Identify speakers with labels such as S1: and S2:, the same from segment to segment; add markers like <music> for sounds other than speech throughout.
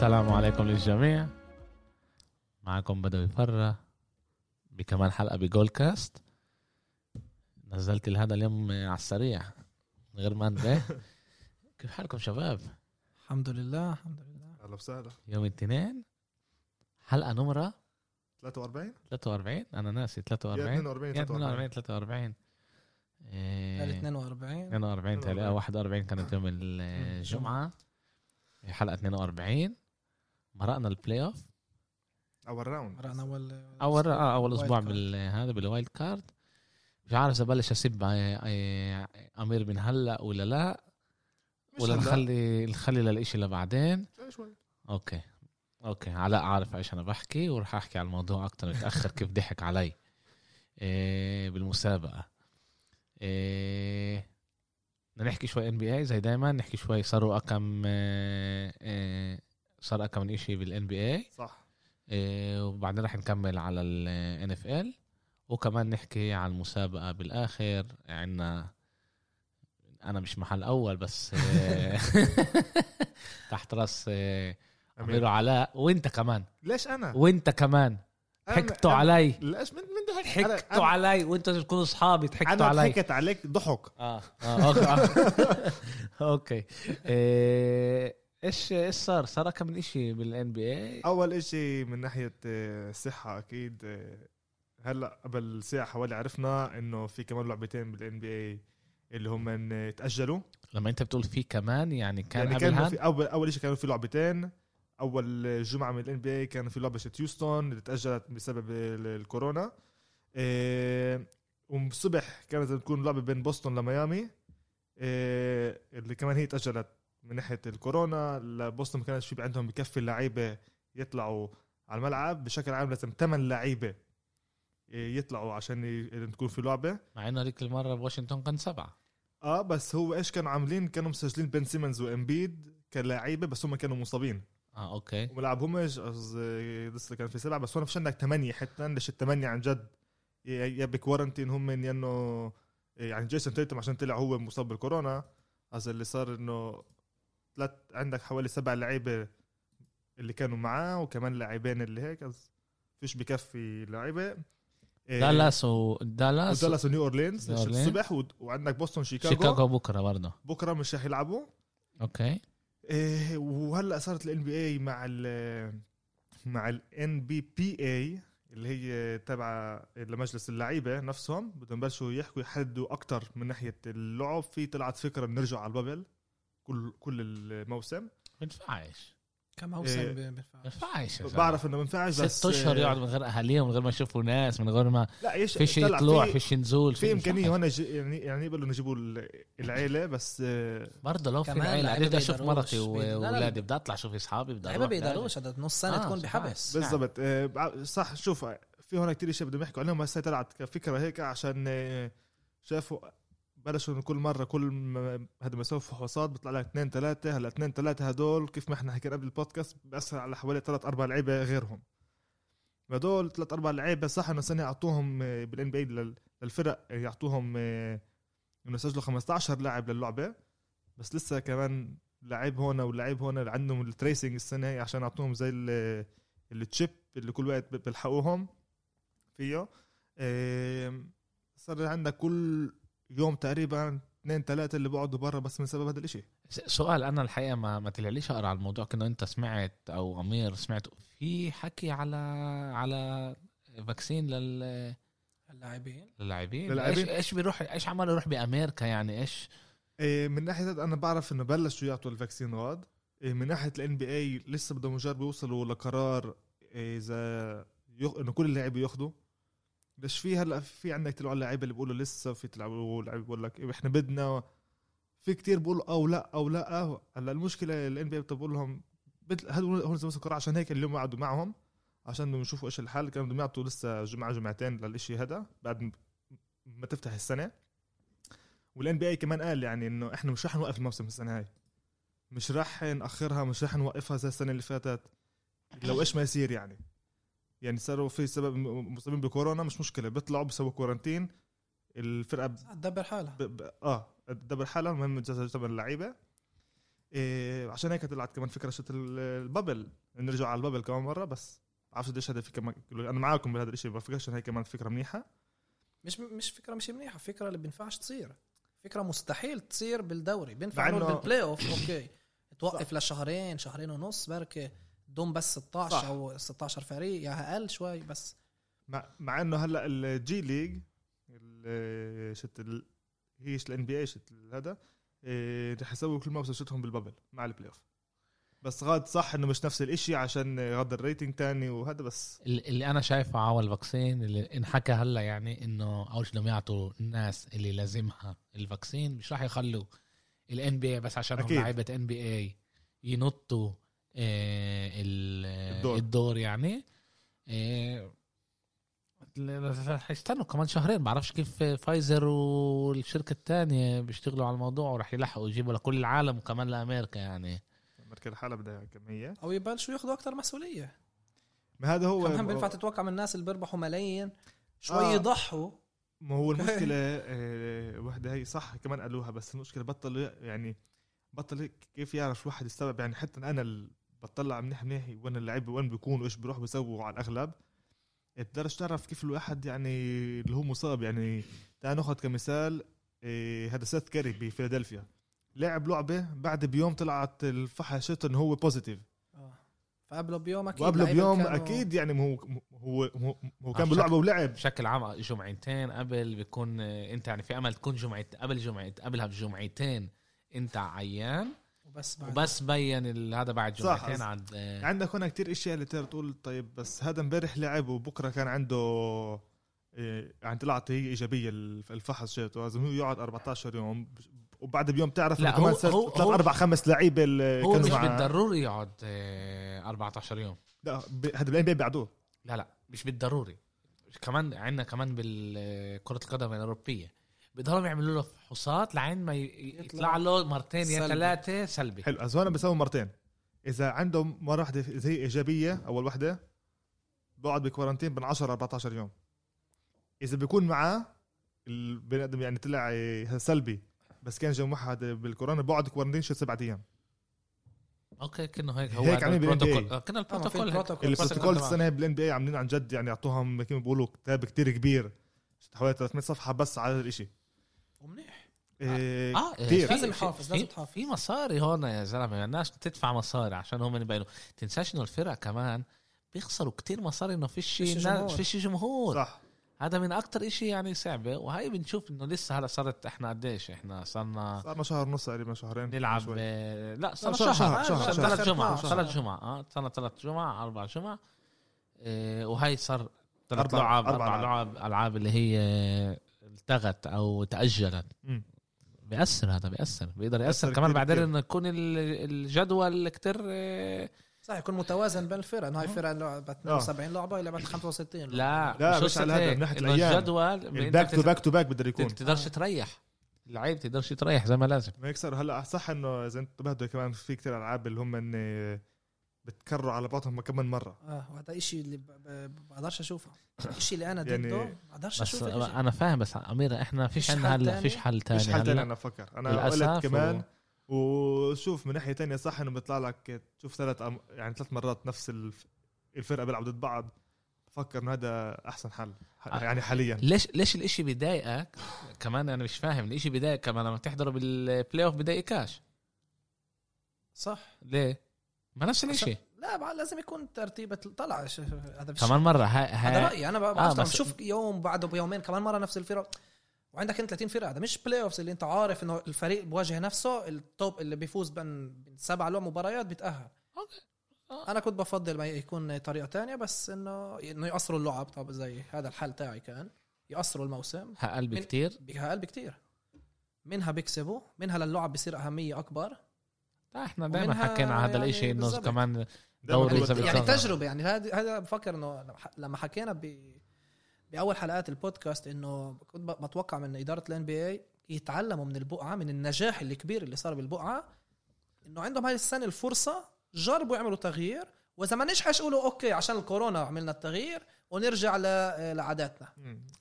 S1: السلام عليكم للجميع. معكم بدوي فرة بكمان حلقة بجول كاست نزلت هذا اليوم على السريع من غير ما انبه <laughs> كيف حالكم شباب؟
S2: الحمد لله الحمد لله.
S3: أهلا وسهلا.
S1: يوم الاثنين. حلقة نمرة.
S3: 43
S1: 43 أنا ناسي 43
S3: يا 42
S1: يا
S3: 43
S1: 43 إيه،
S2: 42
S1: 42 تقريبا 41 كانت يوم الجمعة. حلقة 42 مرقنا ال playoff
S3: أول round
S2: مرقنا
S1: أول أول
S2: آه
S1: أول
S2: أسبوع.
S1: بالهذا بال wild card مش عارف إذا بلش اسب أمير من هلأ ولا لا
S3: مش
S1: ولا. نخلي نخلي للإشي لبعدين
S3: شوي شوي.
S1: okay. okay. علاء عارف إيش أنا بحكي وراح أحكي على الموضوع أكتر متأخر كيف ضحك علي. إيه بالمسابقة. إيه بدنا نحكي شوي NBA زي دايما نحكي شوي صاروا كم إيه إيه صار كم من إشي بال NBA
S3: صح.
S1: إيه وبعدين رح نكمل على ال NFL وكمان نحكي على المسابقة بالآخر. عنا أنا مش محل أول بس إيه <laughs> تحت رأس أمير.
S3: أمير.
S1: وعلاء. وأنت كمان.
S3: ليش أنا؟
S1: وأنت كمان.
S3: أنا-
S1: حكتوا
S3: أنا-
S1: علي.
S3: ليش من من ضحك؟
S1: حكتوا علي. وأنتوا تكونوا أصحابي. ضحكتوا
S3: أنا
S1: علي.
S3: ضحكت عليك ضحك.
S1: آه آه okay. <laughs> آه. okay. إيه، إيش إيش صار؟ صار كم من إشي بال NBA
S3: أول إشي من ناحية آه، الصحه أكيد آه، هلأ قبل ساعه حوالي عرفنا إنه في كمان لعبتين بال NBA اللي هم تأجلوا.
S1: لما أنت بتقول في كمان يعني كان
S3: يعني
S1: هاد
S3: في اول أول شيء كانوا في لعبتين. أول جمعة من ال NBA كان في لعبة هيوستن اللي تأجلت بسبب ال- الكورونا. إيه والصبح كانت تكون لعبة بين بوسطن لميامي إيه اللي كمان هي تأجلت من ناحية الكورونا لبوسطن ما كانش في عندهم بكفي اللعيبة يطلعوا على الملعب. بشكل عام لازم ثمان لعيبة يطلعوا عشان تكون في لعبة.
S1: مع إنه هذيك المرة بواشنطن كان سبعة.
S3: آه بس هو إيش كانوا عاملين؟ كانوا مسجلين بن سيمونز وإمبيد كلاعيبة بس هم كانوا مصابين.
S1: آه okay.
S3: وما لعبهمش قصدي لسه كان في سبعة بس هون فيش عندك ثمانيه حتى ليش الثمانيه عن جد. يا ب quarantine هم من انه يعني جيسون تيتم عشان طلع هو مصاب بالكورونا. قصدي اللي صار إنه ثلاث عندك حوالي سبع لعيبة اللي كانوا معاه وكمان لاعبين اللي هيك فيش بكفي لعيبة. إيه،
S1: دالاس ودالاس
S3: ودالاس ونيو
S1: أورلينز.
S3: الصبح و- وعندك بوسطن شيكاغو,
S1: شيكاغو بكرة برضه.
S3: بكرة مش رح يلعبوا.
S1: okay.
S3: إيه وهلأ صارت ال NBA مع ال مع ال NBPA اللي هي تبع لمجلس اللعيبة نفسهم. بدهم يبلشوا يحكوا يحددوا أكثر من ناحية اللعب. في طلعت فكرة نرجع على ال bubble. كل كل الموسم
S1: بنفعش
S2: كم موسم
S3: إيه.
S1: بنفعش.
S3: بعرف إنه ما بينفعش بس
S1: ست أشهر يقعدوا من غير أهاليهم من غير ما يشوفوا ناس من غير ما
S3: لا إيش
S1: فيش
S3: طلع
S1: يطلع
S3: في-
S1: فيش نزول
S3: في إمكانية
S1: بنفعش.
S3: هون يجي- يعني يعني يقبلوا يجيبوا ال- العيلة بس آه،
S1: برضه لو في
S2: العيلة
S1: بدي
S2: أشوف.
S1: مرتي. واولادي بدي أطلع أشوف أصحابي بدي أروح
S2: بيقدروش هذا نص سنة
S1: آه،
S2: تكون. بحبس
S3: بالضبط آه، صح شوف في هون كتير اشياء بدهم يحكوا عليهم بس هي طلعت كفكرة هيك عشان آه، شافوا بلشوا كل مرة كل ما هذا ما يسوي فحوصات بيطلع لك اثنين ثلاثة هلا اثنين ثلاثة هدول كيف ما إحنا حكينا قبل البودكاست بيأثر على حوالي ثلاث أربع لعيبة غيرهم. هدول ثلاث أربع لعيبة صح إنه سنة يعطوهم بالان بي للفرق آه، يعطوهم آه، إنه يسجلوا 15 لاعب للعبة. بس لسه كمان لعيب هون ولعيب هون عندهم ال tracing السنة عشان يعطوهم زي ال- ال chip اللي كل وقت بيلحقوهم فيه. صار عندك كل يوم تقريبا اثنين ثلاثة اللي بقعدوا برا بس من سبب هذا
S1: الإشي. سؤال أنا الحقيقة ما ما طلعليش أقرأ على الموضوع كانه أنت سمعت أو أمير سمعت في حكي على على فاكسين لل
S2: اللاعبين
S1: للاعبين.
S3: للاعبين؟
S1: إيش إيش بيروح إيش عمال يروح بأمريكا يعني؟ إيش؟
S3: آه، من ناحية هاد أنا بعرف إنه بلشوا يعطوا الفاكسين غاد. آه، من ناحية الان بي اي لسه بدهم يجربوا يوصلوا لقرار إذا يخ... إنه كل اللعيبة ياخذوا ليش في هلا في عندك تلعب اللعيبة اللي بيقولوا لسه في تلعبوا لعيبة بيقول لك إيه، إحنا بدنا في كتير بيقولوا أو لا أو لا هلا المشكلة الان بي بتقول لهم بد- هذا هو لازم يوصل قرار عشان هيك اليوم قعدوا معهم عشان بدهم يشوفوا إيش الحل كانوا بدهم يعطوا لسه جمعة جمعتين للإشي هذا بعد ما تفتح السنة. وال NBA كمان قال يعني إنه إحنا مش رح نوقف الموسم السنة هاي. مش رح نأخرها مش رح نوقفها زي السنة اللي فاتت. لو إيش ما يصير يعني. يعني صاروا في سبعة مصابين بكورونا مش مشكلة بيطلعوا بيسووا quarantine الفرقة.
S2: تدبر حالها.
S3: ب... ب... آه تدبر حالها المهم تبع اللعيبة. إيه عشان هيك طلعت كمان فكرة شت ال- ال bubble. نرجع على البابل كمان مرة بس. بعرفش قديش هذا كمان أنا معاكم بهذا الشيء بفكرش إن هي كمان فكرة منيحة.
S2: مش مش فكرة مش منيحة فكرة اللي بينفعش تصير. فكرة مستحيل تصير بالدوري. بينفع بال playoff okay. توقف لشهرين شهرين ونص بركة. دوم بس 16
S3: صح.
S2: أو 16 فريق يا أقل شوي بس
S3: مع, مع إنه هلأ الجي ليج شت ال... هي الان بي اي شت هذا إيه، رح يسووا كل ما شتهم بالبابل مع البلاي اوف بس غاد صح إنه مش نفس الإشي عشان غاد الريتنج تاني وهذا بس
S1: اللي اللي أنا شايفه على الفاكسين اللي انحكى هلأ يعني إنه أول شيء بدهم يعطوا الناس اللي لازمها الفاكسين مش راح يخلوا الان بي اي بس عشان. لعيبة ان بي اي ينطوا آه،
S3: الدور.
S1: الدور يعني. آه، حيستنوا كمان شهرين. بعرفش كيف فايزر والشركة الثانية بيشتغلوا على الموضوع وراح يلحقوا يجيبوا لكل العالم وكمان لأمريكا يعني.
S3: أمريكا الحالة بدها كمية.
S2: أو يبلشوا ياخذوا أكثر مسؤولية.
S3: ما هذا هو
S2: كمان بينفع تتوقع من الناس اللي بيربحوا ملايين. شوي
S3: آه.
S2: يضحوا.
S3: ما هو <laughs> المشكلة آه، وحدة هي صح كمان قالوها بس المشكلة بطل يعني بطل كيف يعرف الواحد يستوعب يعني حتى أنا بطلع منيح منيح وين اللعيب وين بيكون وإيش بيروح بيسووا على الأغلب. بتقدرش تعرف كيف الواحد يعني اللي هو مصاب يعني. تعال ناخذ كمثال إيه هذا سيث كاري بفيلادلفيا. لعب لعبة بعد بيوم طلعت الفحشته إنه هو positive
S2: آه. فقبله بيوم أكيد
S3: وقبله بيوم
S2: كانوا-
S3: أكيد يعني هو هو هو, هو كان
S1: عشان-
S3: بلعبة ولعب.
S1: بشكل عام جمعتين قبل بيكون آه، أنت يعني في أمل تكون جمعة قبل جمعة قبلها بجمعتين أنت عيان.
S2: وبس بعد.
S1: وبس بين هذا بعد. جمعتين عاد آه،
S3: عندك هنا كتير أشياء اللي تقدر تقول طيب بس هذا امبارح لعب وبكرة كان عنده إيه يعني طلعت هي إيجابية الف- الفحص شيته لازم هو يقعد 14 يوم وبعد بيوم تعرف
S1: لا،
S3: كمان
S1: هو-
S3: ثلاث أربع خمس لعيبة اللي
S1: هو مش. بالضروري يقعد آه، 14 يوم.
S3: لا هذا بالان بي بعدوه
S1: لا لا مش بالضروري. كمان عندنا كمان بالكرة القدم الأوروبية. بدهم يعملوا له فحوصات لعين ما يطلع. له مرتين يا
S2: سلبي.
S1: ثلاثة سلبي.
S3: حلو از هون بيسووا مرتين. إذا عنده مرة واحدة اذا هي إيجابية أول واحدة بقعد ب quarantine بين 10 14 يوم. إذا بيكون معاه البني آدم يعني طلع سلبي بس كان جنب واحد بالكورونا بقعد quarantine شي سبعة أيام.
S1: okay كأنه هيك هو
S3: هيك عاملين NBA.
S1: البروتوكول آه، كنا
S2: آه،
S1: البروتوكول
S3: السنة بال NBA عاملين عن جد يعني يعطوهم كيف بيقولوا كتاب كتير كبير. حوالي 300 صفحة بس على هذا الشيء
S2: ومنيح
S3: إيه
S1: آه
S3: كتير.
S1: في-
S2: لازم
S1: في-
S2: لازم تحافظ.
S1: في مصاري هون يا زلمة الناس تدفع مصاري عشان هم يبينوا تنساش إنه الفرق كمان بيخسروا كتير مصاري إنه فيش
S2: فيش جمهور.
S3: صح
S1: هذا من أكتر إشي يعني صعبة وهي بنشوف إنه لسه هذا صارت إحنا قديش إحنا صرنا
S3: صار لنا شهر ونص تقريبا شهرين
S1: نلعب
S3: شوي.
S1: آه، لا صار
S3: شهر-
S1: شهر. ثلاث جمعة. ثلاث جمعة آه صار ثلاث جمعة أربع جمعة آه، وهي صار ثلاث لعب
S3: ألعاب.
S1: لعب ألعاب اللي هي التغت أو تأجلت
S3: مم.
S1: بيأثر هذا بيأثر بيقدر يأثر كمان بعدين. إنه يكون ال- الجدول كتير آه،
S2: صح يكون متوازن بين الفرق إنه هاي فرقه لعبت 72 لعبة هي لعبت 65 لعبة.
S1: لا
S3: لا،
S1: شو
S3: مش على هذا،؟ من ناحية
S1: إنه
S3: الأيام.
S1: الجدول
S3: ال back to back to back بقدر يكون
S1: تقدرش تريح اللعيب تقدرش تريح زي ما لازم
S3: ما يكسر هلا صح إنه إذا انت انتبهتوا كمان في كتير ألعاب اللي هم إن بتكرروا على بعضهم كم من مرة.
S2: آه وهذا إشي اللي بقدرش أشوفه. الشيء اللي أنا <laughs>
S3: يعني-
S2: ضده بقدرش
S1: بس
S2: أشوف الإشي.
S1: أنا فاهم بس أمير إحنا فيش
S2: فيش
S1: عندنا
S2: حل
S1: هلا
S2: تاني؟
S1: فيش حل تاني.
S3: مش حل تاني
S1: هلا
S3: أنا بفكر
S1: أنا
S3: قلت كمان
S1: و-
S3: وشوف من ناحية تانية صح إنه بيطلع لك تشوف ثلاث أم... يعني ثلاث مرات نفس الف... الفرقة بيلعبوا ضد بعض. بفكر إنه هذا أحسن حل ح- يعني حاليا.
S1: ليش ليش الإشي بيضايقك؟ كمان أنا مش فاهم الإشي بيضايقك كمان لما تحضره بال playoff بيضايقكاش.
S2: صح.
S1: ليه؟ ما نفس الإشي.
S2: لا لازم يكون ترتيبة طلع هذا
S1: كمان مرة هاي
S2: هذا
S1: هاي
S2: رأيي أنا ب-
S1: آه،
S2: بشوف يوم بعده بيومين كمان مرة نفس الفرق. وعندك انت 30 فرقة هذا مش playoffs اللي انت عارف إنه الفريق بواجه نفسه ال top اللي بيفوز بين سبع لعب مباريات بيتأهل.
S1: okay. آه.
S2: أنا كنت بفضل ما يكون طريقة تانية بس إنه إنه يقصروا اللعب. طب زي هذا الحل تاعي كان يقصروا الموسم.
S1: قلبي
S2: من-
S1: كتير
S2: بقل بكتير. منها بيكسبوا منها للعب بصير أهمية
S1: أكبر. إحنا دائما حكينا على هذا
S2: يعني
S1: الاشي انه
S2: بالضبط.
S1: كمان دوري.
S2: يعني
S1: بتصغر.
S2: تجربة يعني هذا هذا بفكر إنه لما حكينا ب بأول حلقات البودكاست إنه كنت ب- بتوقع من إدارة ال NBA يتعلموا من الفقاعة من النجاح الكبير اللي صار بالفقاعة إنه عندهم هاي السنة الفرصة جربوا يعملوا تغيير وإذا ما نجحش يقولوا okay عشان الكورونا عملنا التغيير ونرجع لعاداتنا.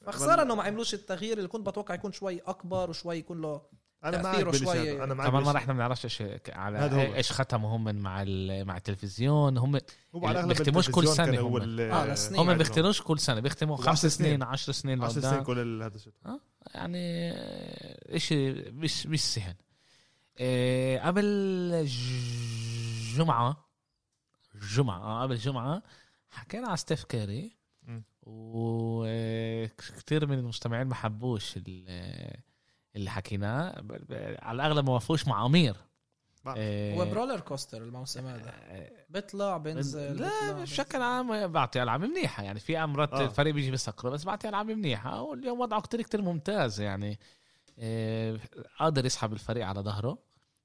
S2: فخسارة إنه ما عملوش التغيير اللي كنت بتوقع يكون شوي أكبر وشوي يكون له
S3: أنا معك
S2: شوي-.
S3: أنا معك
S1: كمان مره
S3: بالشيء.
S1: إحنا ما بنعرفش إيش على. إيش ختموا هم مع ال- مع التلفزيون هم
S3: هو على أغلب
S1: بيختموش كل
S3: هو
S1: هم.
S3: ال-
S2: آه،.
S1: هم
S3: عندهم.
S1: بيختنوش كل سنة بيختموا خمس سنين
S3: سنين.
S1: 10 سنين
S3: 10
S1: لقدام.
S3: سنين كل هذا الشيء
S1: يعني آه، اشي مش مش سهل آه، قبل ج- جمعة جمعة آه قبل جمعة حكينا على ستيف كاري. وكثير من المستمعين ما حبوش ال- اللي حكيناه على الأغلب ما وافقوش مع
S3: أمير.
S1: آه،
S2: هو ب roller coaster الموسم هذا.
S1: آه،
S2: بيطلع بينزل
S1: لا بشكل عام بعطي ألعاب منيحة. يعني في مرات
S3: آه.
S1: الفريق بيجي بيسكره بس بعطي ألعاب منيحة. واليوم وضعه كتير كتير ممتاز. يعني آه، قادر يسحب الفريق على ظهره.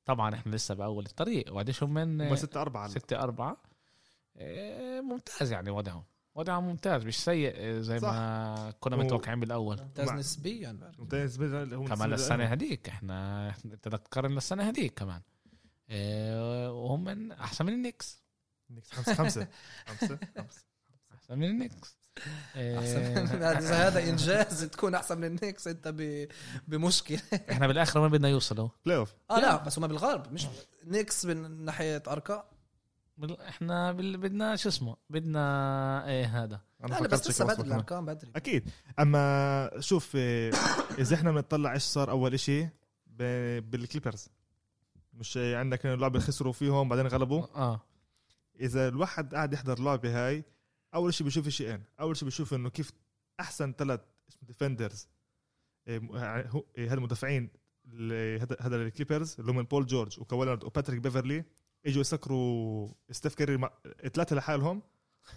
S1: طبعا إحنا لسه بأول الطريق. وقديش هم من
S3: هم 6 4
S1: ستة أربعة. آه، ممتاز يعني وضعهم. وضعهم ممتاز مش سيء آه، زي
S3: صح.
S1: ما كنا متوقعين بالأول.
S2: ممتاز نسبيا
S1: كمان للسنة هديك إحنا انت بدك تقارن للسنة هديك كمان. آه، وهم من أحسن من ال Knicks
S3: خمسة خمسة. <laughs> خمسة خمسة.
S1: أحسن من ال Knicks آه،
S2: أحسن من إذا هذا إنجاز تكون أحسن من ال Knicks أنت. بمشكلة.
S1: إحنا بالآخر وين بدنا يوصلوا.
S3: playoff
S2: آه لا بس هم بالغرب مش Knicks من ناحية
S1: أرقام. إحنا بال- بدنا شو اسمه؟ بدنا إيه هذا.
S3: أنا
S2: لا بس لسه بدري. الارقام بدري.
S3: أكيد. أما شوف آه، <coughs> إذا إحنا بنطلع إيش صار أول إشي؟ ب- بال Clippers. مش عندك لعبه خسروا فيهم بعدين غلبوا؟
S1: آه.
S3: إذا الواحد قاعد يحضر لعبة هاي أول شيء بيشوف شيئين أول شيء بيشوف إنه كيف أحسن ثلاث defenders هالمدافعين ال- هذا هذا الكليبرز اللي هم بول جورج وكوالارد وباتريك بيفرلي. اجوا يسكروا ستيف كاري مع- ثلاثة لحالهم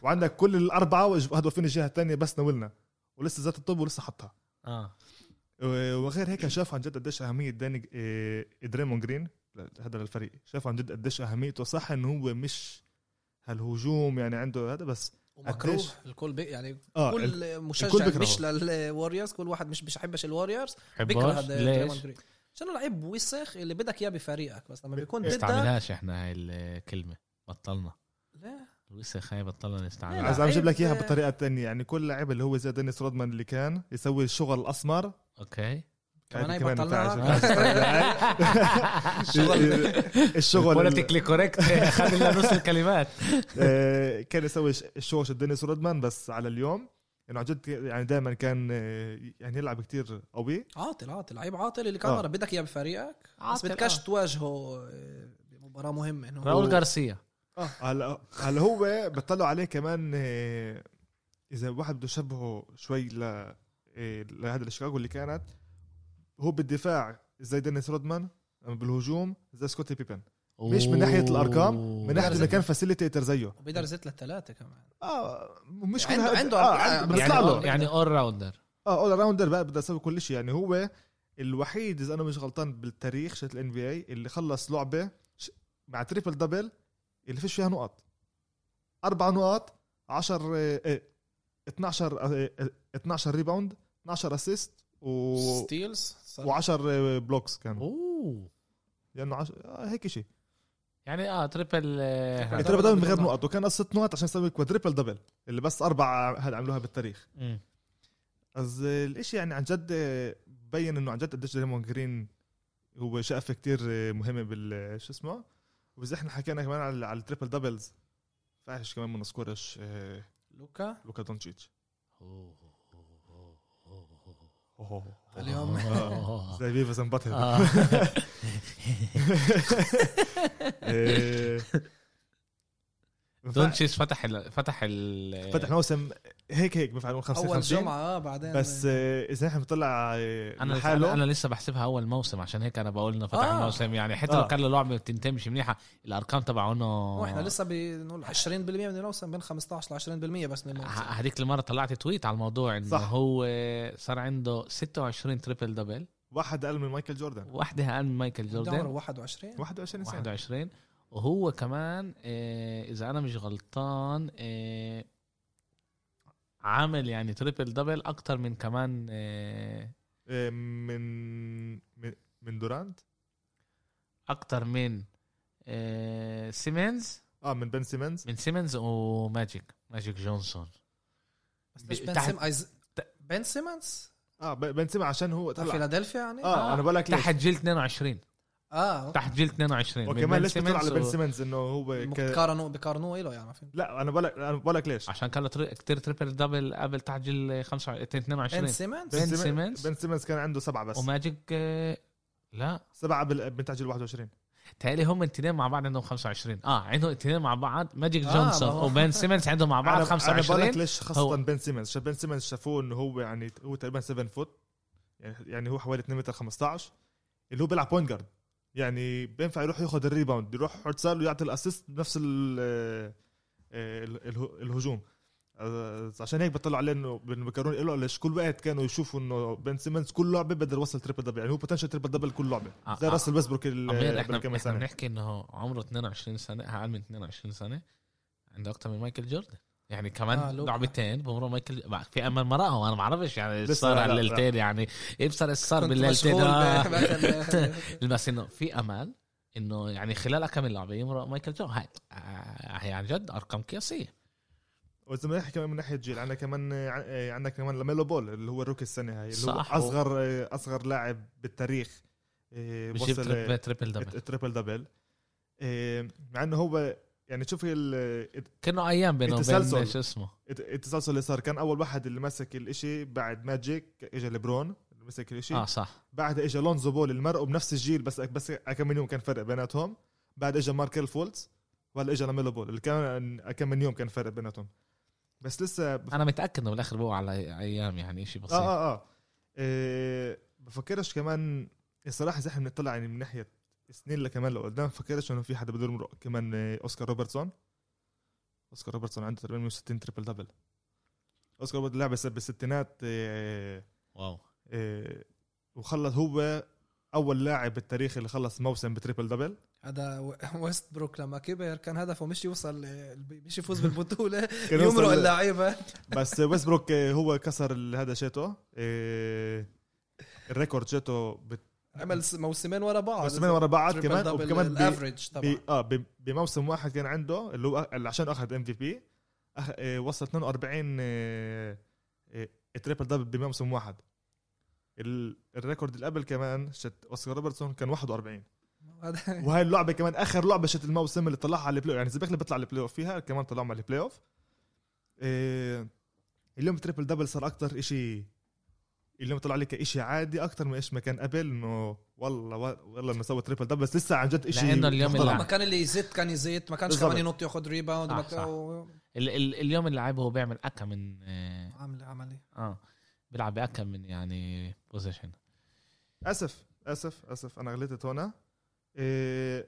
S3: وعندك كل الأربعة هدول فين الجهة الثانية بس ناولنا ولسه ذات الطب ولسه حطها
S1: آه.
S3: وغير هيك شاف عن جد قديش أهمية داني إيه، دريمون جرين هذا الفريق شاف عن جد قديش أهميته صح إنه هو مش هالهجوم يعني عنده هذا بس
S2: ومكروه؟ الكل بي يعني
S3: آه
S2: كل
S3: الكل
S2: مشجع
S3: بيكرهه.
S2: مش لل Warriors كل واحد مش بيحبش ال
S1: Warriors
S2: بيكره هذا
S1: ليش؟
S2: عشان لعيب وسخ اللي بدك إياه بفريقك؟ بس لما بيكون بدك
S1: نستعملهاش إحنا هاي الكلمة. بطلنا.
S2: لا.
S1: الوسخ هاي بطلنا نستعملها.
S3: عايز أجيب لك
S2: إياها
S3: بطريقة تانية. يعني كل لاعب اللي هو زي دينيس رودمان اللي كان يسوي الشغل الأسمر.
S1: أوكي.
S2: كمان
S3: بتاعت-
S2: بطلناها. <laughs>
S3: الشغل.
S1: politically correct خلي لنا نص الكلمات.
S3: آه، كان يسوي الشوش دينيس رودمان بس على اليوم. إنه عن جد يعني دائما كان آه، يعني يلعب كتير قوي.
S2: عاطل عاطل لعيب عاطل اللي كان
S3: آه.
S2: بدك إياه بفريقك بس
S1: عاطل،
S2: بدكش
S1: آه.
S2: تواجهه آه، بمباراة مهمة إنه
S1: راؤول غارسيا.
S3: آه. هلا هلا هو بيطلعوا عليه كمان آه، إذا واحد بده يشبهه شوي ل لهذا الشيكاغو اللي كانت هو بالدفاع زي دينيس رودمان بالهجوم زي سكوتي بيبن. مش من ناحية الأرقام، من ناحية انه كان facilitator زيه.
S2: وبيقدر يزيد للثلاثة كمان.
S3: آه مش كل
S2: عنده-
S3: هاد-
S2: عنده
S3: آه
S2: أرقام.
S3: عنده-
S1: يعني
S3: بنطلع له.
S1: يعني all rounder
S3: آه all rounder بقى بده يسوي كل شيء. يعني هو الوحيد إذا أنا مش غلطان بالتاريخ تاعت ال NBA اللي خلص لعبة ش- مع triple double اللي فيش فيها نقط. أربع نقط 10 آه، آه، 12 آه، آه، 12 rebound 12 assist و
S2: steals
S3: و10 blocks كان
S1: أوه.
S3: لأنه عش... آه هيك شيء.
S1: يعني آه triple آه،.
S3: triple double من غير نقط وكان قص ست نقط عشان يسوي quadruple double اللي بس أربع هذا عملوها بالتاريخ. از الإشي يعني عن جد بين إنه عن جد قديش دريمون جرين هو شقفه كتير مهمه بال شو اسمه؟ وإذا إحنا حكينا كمان على على ال triple doubles فايش كمان ما نذكرش آه،
S2: لوكا؟
S3: لوكا دونتشيتش
S2: اليوم. <laughs>
S3: زي Beavis and Butt-Head.
S1: آه. <laughs> <laughs> دونتشيتش فتح ال فتح ال
S3: فتح موسم هيك هيك بفعل 50
S2: أول
S3: 50
S2: جمعة آه، بعدين.
S3: بس آه، إذا إحنا بنطلع آه،
S1: أنا
S3: لحاله
S1: أنا لسه بحسبها أول موسم عشان هيك أنا بقول إنه فتح
S2: آه.
S1: الموسم. يعني حتى
S3: آه.
S1: لو كان له لعبه تنتهي مش منيحة الأرقام تبعه انه
S2: وإحنا لسه بنقول 20% من الموسم بين 15 ل 20% بس من الموسم.
S1: هذيك المرة طلعت tweet على الموضوع إنه
S3: صح.
S1: هو صار عنده 26 triple double
S3: واحد أقل من مايكل جوردن.
S1: واحدة أقل من مايكل
S2: عمره
S1: جوردن
S2: 21
S3: 21 سنة.
S1: 21 وهو كمان آه، إذا أنا مش غلطان آه، عامل يعني تريبل دبل أكتر من كمان آه،
S3: آه، من من من دورانت؟
S1: أكتر من آه، سيمنز
S3: آه من بن سيمنز
S1: من سيمنز وماجيك ماجيك جونسون
S2: بس مش بن
S1: تحت-
S2: سيم أيز... بن سيمنز
S3: آه ب- بنسيما عشان هو طلع.
S2: فيلادلفيا يعني؟
S3: آه أنا بقول لك ليش؟
S1: تحت جيل 22
S2: آه
S1: تحت جيل 22 من
S3: وكمان
S1: بن
S3: ليش بتطلع على بن
S1: سيمنز
S3: إنه هو ك...
S2: بقارنوا بقارنوه له يعني فهمت.
S3: لا أنا بقول لك أنا بقول لك ليش؟
S1: عشان كان له تر- كتير تريبل دبل قبل تحت جيل 25 22
S2: بن سيمنز
S1: بن سيمنز
S3: بن سيمنز كان عنده سبعة بس.
S1: وماجيك آه، لا.
S3: سبعة بال- بتاع 21
S1: تهيألي هم الاثنين مع بعض عندهم 25 آه عندهم الاثنين مع بعض. ماجيك
S2: آه،
S1: جونسون
S2: ما هو-
S1: وبن <laughs> سيمنز عندهم مع بعض
S3: أنا أنا بقول
S1: 25
S3: ليش خاصة
S1: هو-
S3: بن سيمنز عشان بن سيمنز شافوه إنه هو يعني هو تقريبا 7 foot يعني يعني هو حوالي 2 متر 15 اللي هو بيلعب point guard يعني بينفع يروح ياخذ ال rebound يروح ارسال ويعطي ال assist بنفس ال ال- ال- الهجوم. آه، عشان هيك بطلع عليه إنه بكرون له ليش كل وقت كانوا يشوفوا إنه بن سيمنز كل لعبة بقدر يوصل triple double يعني هو potential triple double كل لعبة.
S1: آه،
S3: زي
S1: آه.
S3: راسل ويسبروك قبل
S1: إحنا
S3: كم
S1: إحنا
S3: سنة.
S1: بنحكي إنه عمره 22 سنة أقل من 22 سنة. عنده أكثر من مايكل جوردن. يعني كمان
S2: آه،
S1: آه. لعبتين بمروا مايكل في أمل مرقهم أنا ما بعرفش يعني صار
S3: لا،
S1: الليلتين يعني. ابصر صار
S2: كنت
S1: بالليلتين؟ آه. <laughs> <laughs> بس إنه في أمل إنه يعني خلال كم لعبة يمرق مايكل جو هاي آه، هي عن جد أرقام قياسية.
S3: وإذا بدنا نحكي كمان من ناحية جيل عندنا كمان عندنا كمان لاميلو بول اللي هو ال rookie السنة هاي اللي هو. أصغر أصغر لاعب بالتاريخ آه،
S1: بجيب
S3: triple,
S1: triple double. ال
S3: triple double. آه، مع إنه هو يعني شوفي ال-
S1: كأنه أيام بينه وبين
S3: التسلسل.
S1: شو اسمه.
S3: الت- التسلسل اللي صار كان أول واحد اللي مسك الإشي بعد ماجيك اجى ليبرون اللي مسك الإشي.
S1: آه صح.
S3: بعد اجى لونزو بول اللي مرقوا بنفس الجيل بس بس كم من يوم كان فرق بيناتهم. بعد اجى ماركل فولتز وهلا اجى لاميلو بول اللي كان كم من يوم كان فرق بيناتهم. بس لسه بف...
S1: أنا متأكد إنه بالآخر بقوا على أيام يعني شيء بسيط.
S3: آه آه آه. إيه بفكرش كمان الصراحة إذا إحنا بنطلع يعني من ناحية سنين لكمان لو قدام بفكرش إنه في حدا بده يمرق كمان آه، أوسكار روبرتسون. أوسكار روبرتسون عنده تقريبا 160 triple double أوسكار روبرتسون لعب بس- بالستينات آه،
S1: واو.
S3: آه، وخلص هو أول لاعب بالتاريخ اللي خلص موسم ب triple
S2: double هذا <laughs> ويست بروك لما كبر كان هدفه مش يوصل مش يفوز
S3: بالبطولة <laughs>
S2: يمرق اللعيبة. <laughs>
S3: بس ويسبروك آه، هو كسر هذا شيته آه، ال record شيته بت-
S2: عمل موسمين ورا بعض.
S3: موسمين ورا بعض كمان وكمان بي-
S2: ال average طبعا.
S3: ب... آه. بموسم واحد كان عنده اللي هو اللي عشان أخذ MVP وصل 42 آه، آه، triple double بموسم واحد. ال... ال record اللي قبل كمان شت اوسكار روبرتسون كان 41 <laughs> وهاي اللعبة كمان آخر لعبة شت الموسم اللي طلعها على ال play يعني زبكلي بيطلع ال playoff فيها كمان طلعهم على ال playoff آه، اليوم triple double صار أكتر إشي اليوم طلع لي كإشي عادي أكتر من إيش ما كان قبل إنه والله والله إنه سوى triple double بس لسه عن جد إشي
S1: لأنه اليوم. اللي-
S2: ما كان اللي يزيد كان يزيد ما كانش. كمان ينط ياخذ rebound
S1: آه،
S2: ما
S1: صح.
S2: كان-
S1: ال- ال- اليوم اللعيب هو بيعمل أكا من آه,
S2: عملي عملي
S1: آه. بيلعب بأكا من يعني position
S3: أسف أسف أسف أنا غلطت هنا إيه...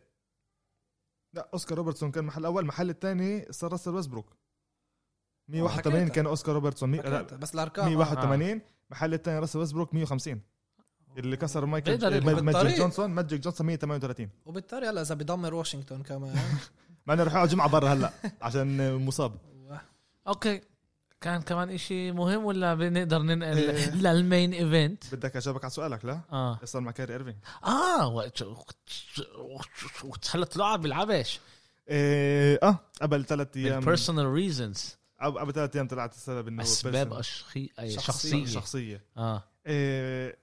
S3: لا أوسكار روبرتسون كان محل أول محل الثاني صار راسل ويسبروك. 181
S2: حكيتها.
S3: كان أوسكار روبرتسون مي... لا
S2: بس الأرقام. آه.
S3: 181 محل الثاني راسل ويسبروك 150 اللي كسر مايكل ماجيك. جونسون ماجيك جونسون 138
S2: وبالتالي هلا إذا بدمر واشنطن كمان. <laughs>
S3: مع إنه رح يقعد جمعة برا هلا عشان مصاب. <laughs>
S1: okay. كان كمان إشي مهم ولا بنقدر ننقل
S3: إيه.
S1: للمين event؟
S3: بدك أجاوبك على سؤالك لا؟ آه. صار مع كايري ايرفينج
S1: آه وهلا طلع بيلعبش.
S3: إيه... آه قبل ثلاث أيام.
S1: personal reasons
S3: قبل ثلاث أيام طلعت السبب
S1: إنه
S3: أسباب.
S1: أشخي...
S2: شخصية
S3: شخصية.
S1: آه.
S3: إيه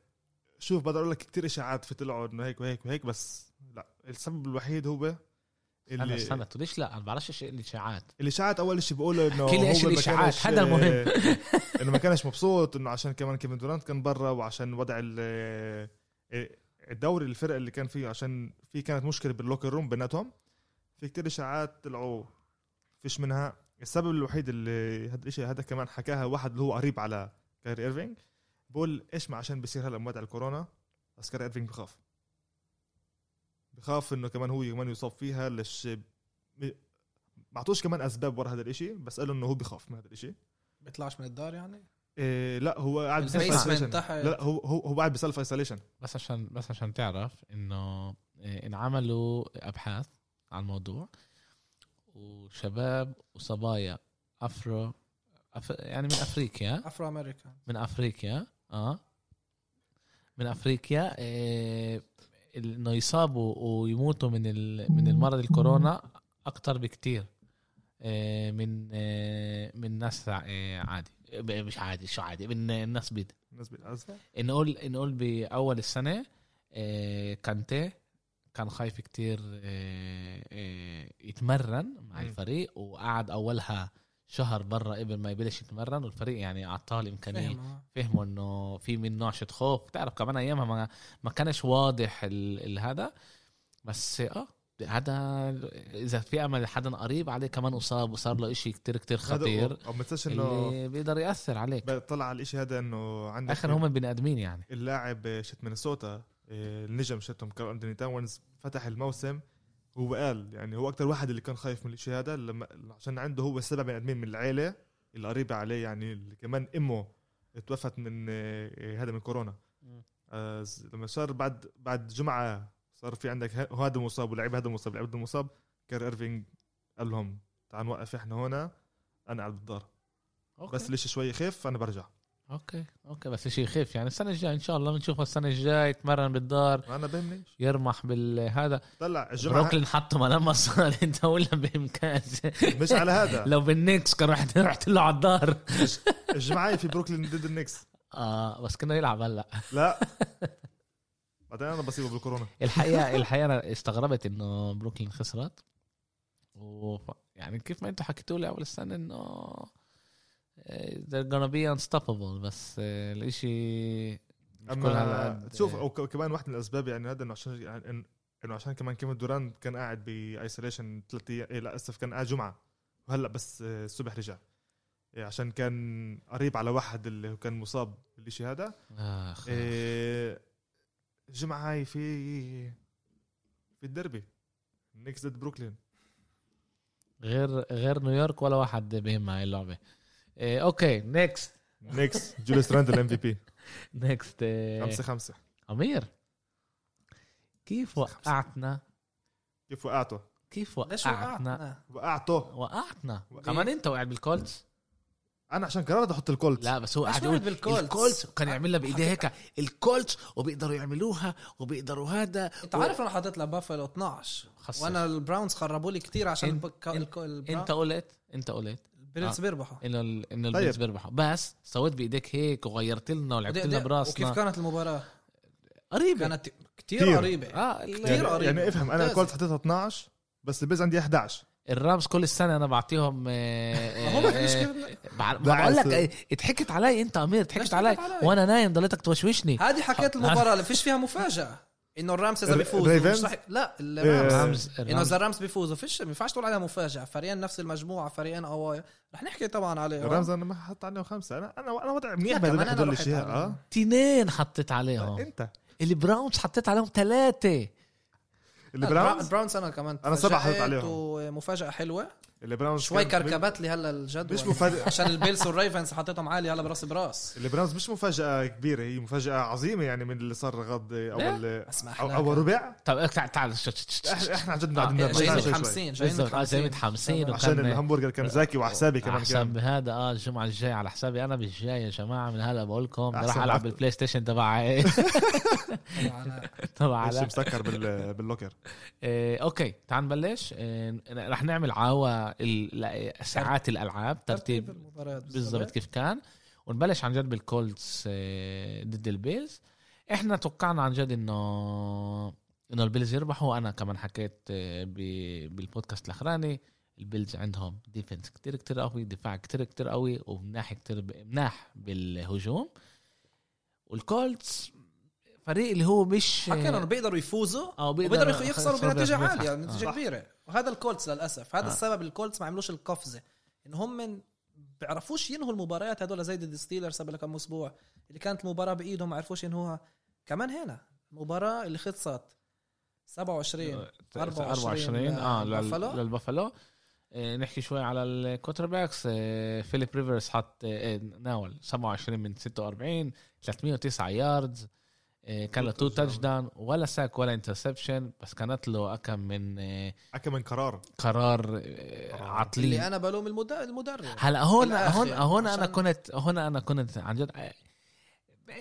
S3: شوف بقدر أقول لك كثير إشاعات في طلعوا إنه هيك وهيك وهيك بس لا السبب الوحيد هو اللي
S1: استنى ليش لا؟ أنا بعرفش إيش الاشاعات
S3: الاشاعات أول شيء بيقولوا إنه
S1: أحكي لي
S3: ما
S1: الإشاعات،
S3: كانش-
S1: هذا المهم. <laughs>
S3: إنه ما كانش مبسوط إنه عشان كمان كيفن دورانت كان برا وعشان وضع آه، الدوري الفرق اللي كان فيه عشان في كانت مشكلة بال locker room بيناتهم. في كتير إشاعات طلعوا فيش منها. السبب الوحيد اللي هذا الشيء هذا كمان حكاها واحد اللي هو قريب على كايري إيرفينج. بقول إيش ما عشان بيصير هلا موضع الكورونا؟ بس كايري إيرفينج بخاف. بخاف إنه كمان هو كمان يصاب فيها ليش ما اعطوش كمان أسباب ورا هذا الإشي بس قالوا إنه هو بخاف من هذا الإشي.
S2: بيطلعش من الدار يعني؟
S3: إيه لا هو قاعد
S2: ب
S3: self
S2: isolation
S3: لا هو هو هو قاعد ب self isolation
S1: بس عشان بس عشان تعرف إنه إيه، انعملوا أبحاث عن الموضوع وشباب وصبايا Afro أف... يعني من أفريقيا.
S2: افرو امريكان
S1: من أفريقيا آه. من أفريقيا إيه... إنه يصابوا ويموتوا من. من المرض الكورونا أكتر بكتير آه، من آه، من ناس آه، عادي مش عادي شو عادي من الناس بيض
S3: الناس بالأزرق
S1: نقول نقول بأول السنة كانتي كان خايف كتير يتمرن مع. الفريق وقعد أولها شهر برا قبل ما يبلش يتمرن والفريق يعني
S2: أعطاه الإمكانية.
S1: فهموا إنه في من نوعشة خوف. بتعرف كمان أيامها ما, ما كانش واضح ال- ال- هذا. بس آه هذا إذا في أمل حدا قريب عليه كمان أصاب وصار له إشي كتير كتير خطير.
S3: أو ما تنساش
S1: إنه بيقدر يأثر عليك.
S3: طلع على الإشي هذا إنه عندك
S1: آخر هم البني آدمين يعني.
S3: اللاعب شت مينيسوتا آه، النجم شتهم كارل انتوني تاونز فتح الموسم هو قال يعني هو أكتر واحد اللي كان خايف من الشيء هذا لما عشان عنده هو سبع بني آدمين من العيلة اللي قريبة عليه يعني اللي كمان أمه توفت من آه، هذا من كورونا. آه، لما صار بعد بعد جمعة صار في عندك هذا مصاب ولاعب هذا مصاب لاعب هذا مصاب كايري إيرفينج قال لهم تعال نوقف إحنا هنا أنا قاعد بالدار. بس ليش شوي يخف أنا برجع
S1: okay okay بس شيء يخف يعني السنة الجاية إن شاء الله بنشوفه السنة الجاية يتمرن بالدار
S3: أنا بهمنيش
S1: يرمح بالهذا
S3: طلع الجمعه
S1: بروكلين حطه ما لما صار أنت ولا بامكان
S3: مش على هذا.
S1: لو بالنكس كان رحت رحت له على الدار.
S3: الجمعه في بروكلين ضد النكس
S1: آه بس كنا يلعب هلأ.
S3: لا. <laughs> بعدين أنا بصيبه بالكورونا.
S1: الحقيقة <laughs> الحقيقة أنا استغربت إنه بروكلين خسرت. و يعني كيف ما أنتم حكيتوا لي أول السنة إنه they're gonna be unstoppable بس آه،
S3: الإشي
S1: أما
S3: تشوف أو ك- كمان واحد من الأسباب يعني هذا إنه عشان يعني إنه عشان كمان كيفن دوران كان قاعد ب isolation ثلاث أيام إيه لا اسف كان قاعد جمعة وهلأ بس آه، الصبح رجع. إيه عشان كان قريب على واحد اللي هو كان مصاب بالشيء هذا.
S1: آخ.
S3: إيه الجمعه هاي في في الدربي Knicks ضد بروكلين
S1: غير غير نيويورك ولا واحد بهمها هاي اللعبة. أوكي نيكست
S3: نيكس جوليس راندل ام في بي
S1: نيكست
S3: خمسة خمسة
S1: امير كيف وقعتنا
S3: كيف وقعته
S1: كيف
S2: ليش
S1: وقعتنا؟
S3: وقعته
S1: وقعتنا كمان انت وقعت بالكولتس
S3: أنا عشان قررت أحط الكولت
S1: لا بس هو قاعد يقول
S2: بالكولتس؟
S1: الكولتس كان يعملها بايديه هيك الكولتس وبيقدروا يعملوها وبيقدروا هذا
S2: انت عارف أنا حاطط لبافلو 12
S1: خسر.
S2: وأنا البراونز خربوا لي كثير عشان
S1: انت-
S2: الب-
S1: انت-
S2: الك-
S1: انت قلت انت قلت
S2: البيرنز
S1: آه.
S2: بيربحوا
S1: إنه ال- إنه
S3: طيب.
S1: البيلز بيربحوا بس سويت بإيديك هيك وغيرت لنا ولعبت لنا براسنا
S2: وكيف كانت المباراة؟
S1: قريبة
S2: كانت كثير
S3: كتير.
S2: قريبة
S1: آه
S2: كتير
S3: يعني,
S2: قريبة.
S3: يعني افهم
S2: أنا.
S3: الكولت حطيتها 12 بس البيز عندي 11
S1: الرامز كل السنة أنا بعطيهم آه، <laughs> آه، آه، بقول لك. آه، اتحكت علي أنت
S2: أمير
S1: اتحكت
S2: تحكت
S1: علي
S2: علي؟
S1: وأنا نايم ضليتك توشوشني
S2: هذه حكيت المباراة اللي فيش فيها مفاجأة إنه الرامز
S3: إذا
S2: بيفوزوا؟ مش رح... لا
S3: إيه.
S2: الرامز
S1: الرامز
S2: إنه
S1: الرامز
S2: اذا الرامز بيفوزوا فيش ما ينفعش تقول عليها مفاجأة. فريقين نفس المجموعة فريقين قوايا رح نحكي طبعا عليه
S3: الرمز أنا ما حط عليهم خمسة. أنا أنا أنا وضع منيح بهدول هدول الاشياء
S2: عليهم.
S3: آه.
S1: تنين حطيت عليهم.
S3: أنت.
S1: البراونز حطيت عليهم ثلاثة.
S3: اللي
S2: البراونز
S3: براونز
S2: براونز أنا كمان
S3: أنا سبعة حطيت عليهم.
S2: ومفاجأة حلوة.
S3: اللي براونز
S2: شوي كركبت لي هلا الجدول
S3: مش مفاجأة. <laughs>
S2: عشان البيلز والريفنز حطيتهم عالي هلا براس براس
S3: اللي براونز مش مفاجأة كبيرة هي مفاجأة عظيمة يعني من اللي صار غض
S2: أول
S3: أو. أول ربع
S1: طب تعال تعال ش-
S3: إحنا عن جد
S1: آه،
S3: قاعدين
S1: إيه،
S3: نرجع
S1: جايين.
S2: متحمسين جايين
S1: آه، جاي
S2: متحمسين
S3: عشان الهمبرجر كان زاكي وحسابي كمان
S1: حساب
S3: كان
S1: هذا آه الجمعة الجاية على حسابي أنا بالجاي يا جماعة من هلا بقول لكم راح
S3: ألعب.
S1: بال PlayStation تبع تبع
S3: إيش
S1: علاء.
S3: مسكر بال- بال locker
S1: إيه okay تعال نبلش إيه رح نعمل عوا ساعات الألعاب ترتيب
S2: المباريات
S1: بالضبط. كيف كان. ونبلش عن جد بال Colts إيه، ضد ال Bills إحنا توقعنا عن جد انه إنه ال Bills يربحوا. أنا كمان حكيت ب- بالبودكاست الأخراني ال Bills عندهم defense كتير كتير قوي دفاع كتير كتير قوي ومناح كتير مناح بالهجوم. وال Colts فريق اللي هو مش
S2: حكينا إنه بيقدروا يفوزوا
S1: آه
S2: وبيقدروا يخ- يخسروا
S1: يخسروا بنتيجة.
S2: عالية
S1: آه.
S2: نتيجة كبيرة وهذا ال Colts للأسف هذا
S1: آه.
S2: السبب ال Colts ما عملوش القفزة إن هم من بيعرفوش ينهوا المباريات هدول زي ضد Steelers قبل كم أسبوع اللي كانت المباراه بإيدهم ما عرفوش ينهوها كمان هنا المباراه اللي خلصت 27
S1: 24 آه لل-
S2: للبافالو.
S1: للبافالو آه، نحكي شوي على ال quarterbacks آه، Philip Rivers حط آه، ناول 27 من 46 309 yards آه، كان له two touchdown ولا sack ولا interception بس كانت له كم من آه،
S3: كم كرار
S1: قرار
S3: قرار.
S1: عاطلين
S2: اللي أنا بلوم المد- المدرب
S1: هلا هون هون هون
S2: أنا
S1: كنت هون أنا كنت عن جد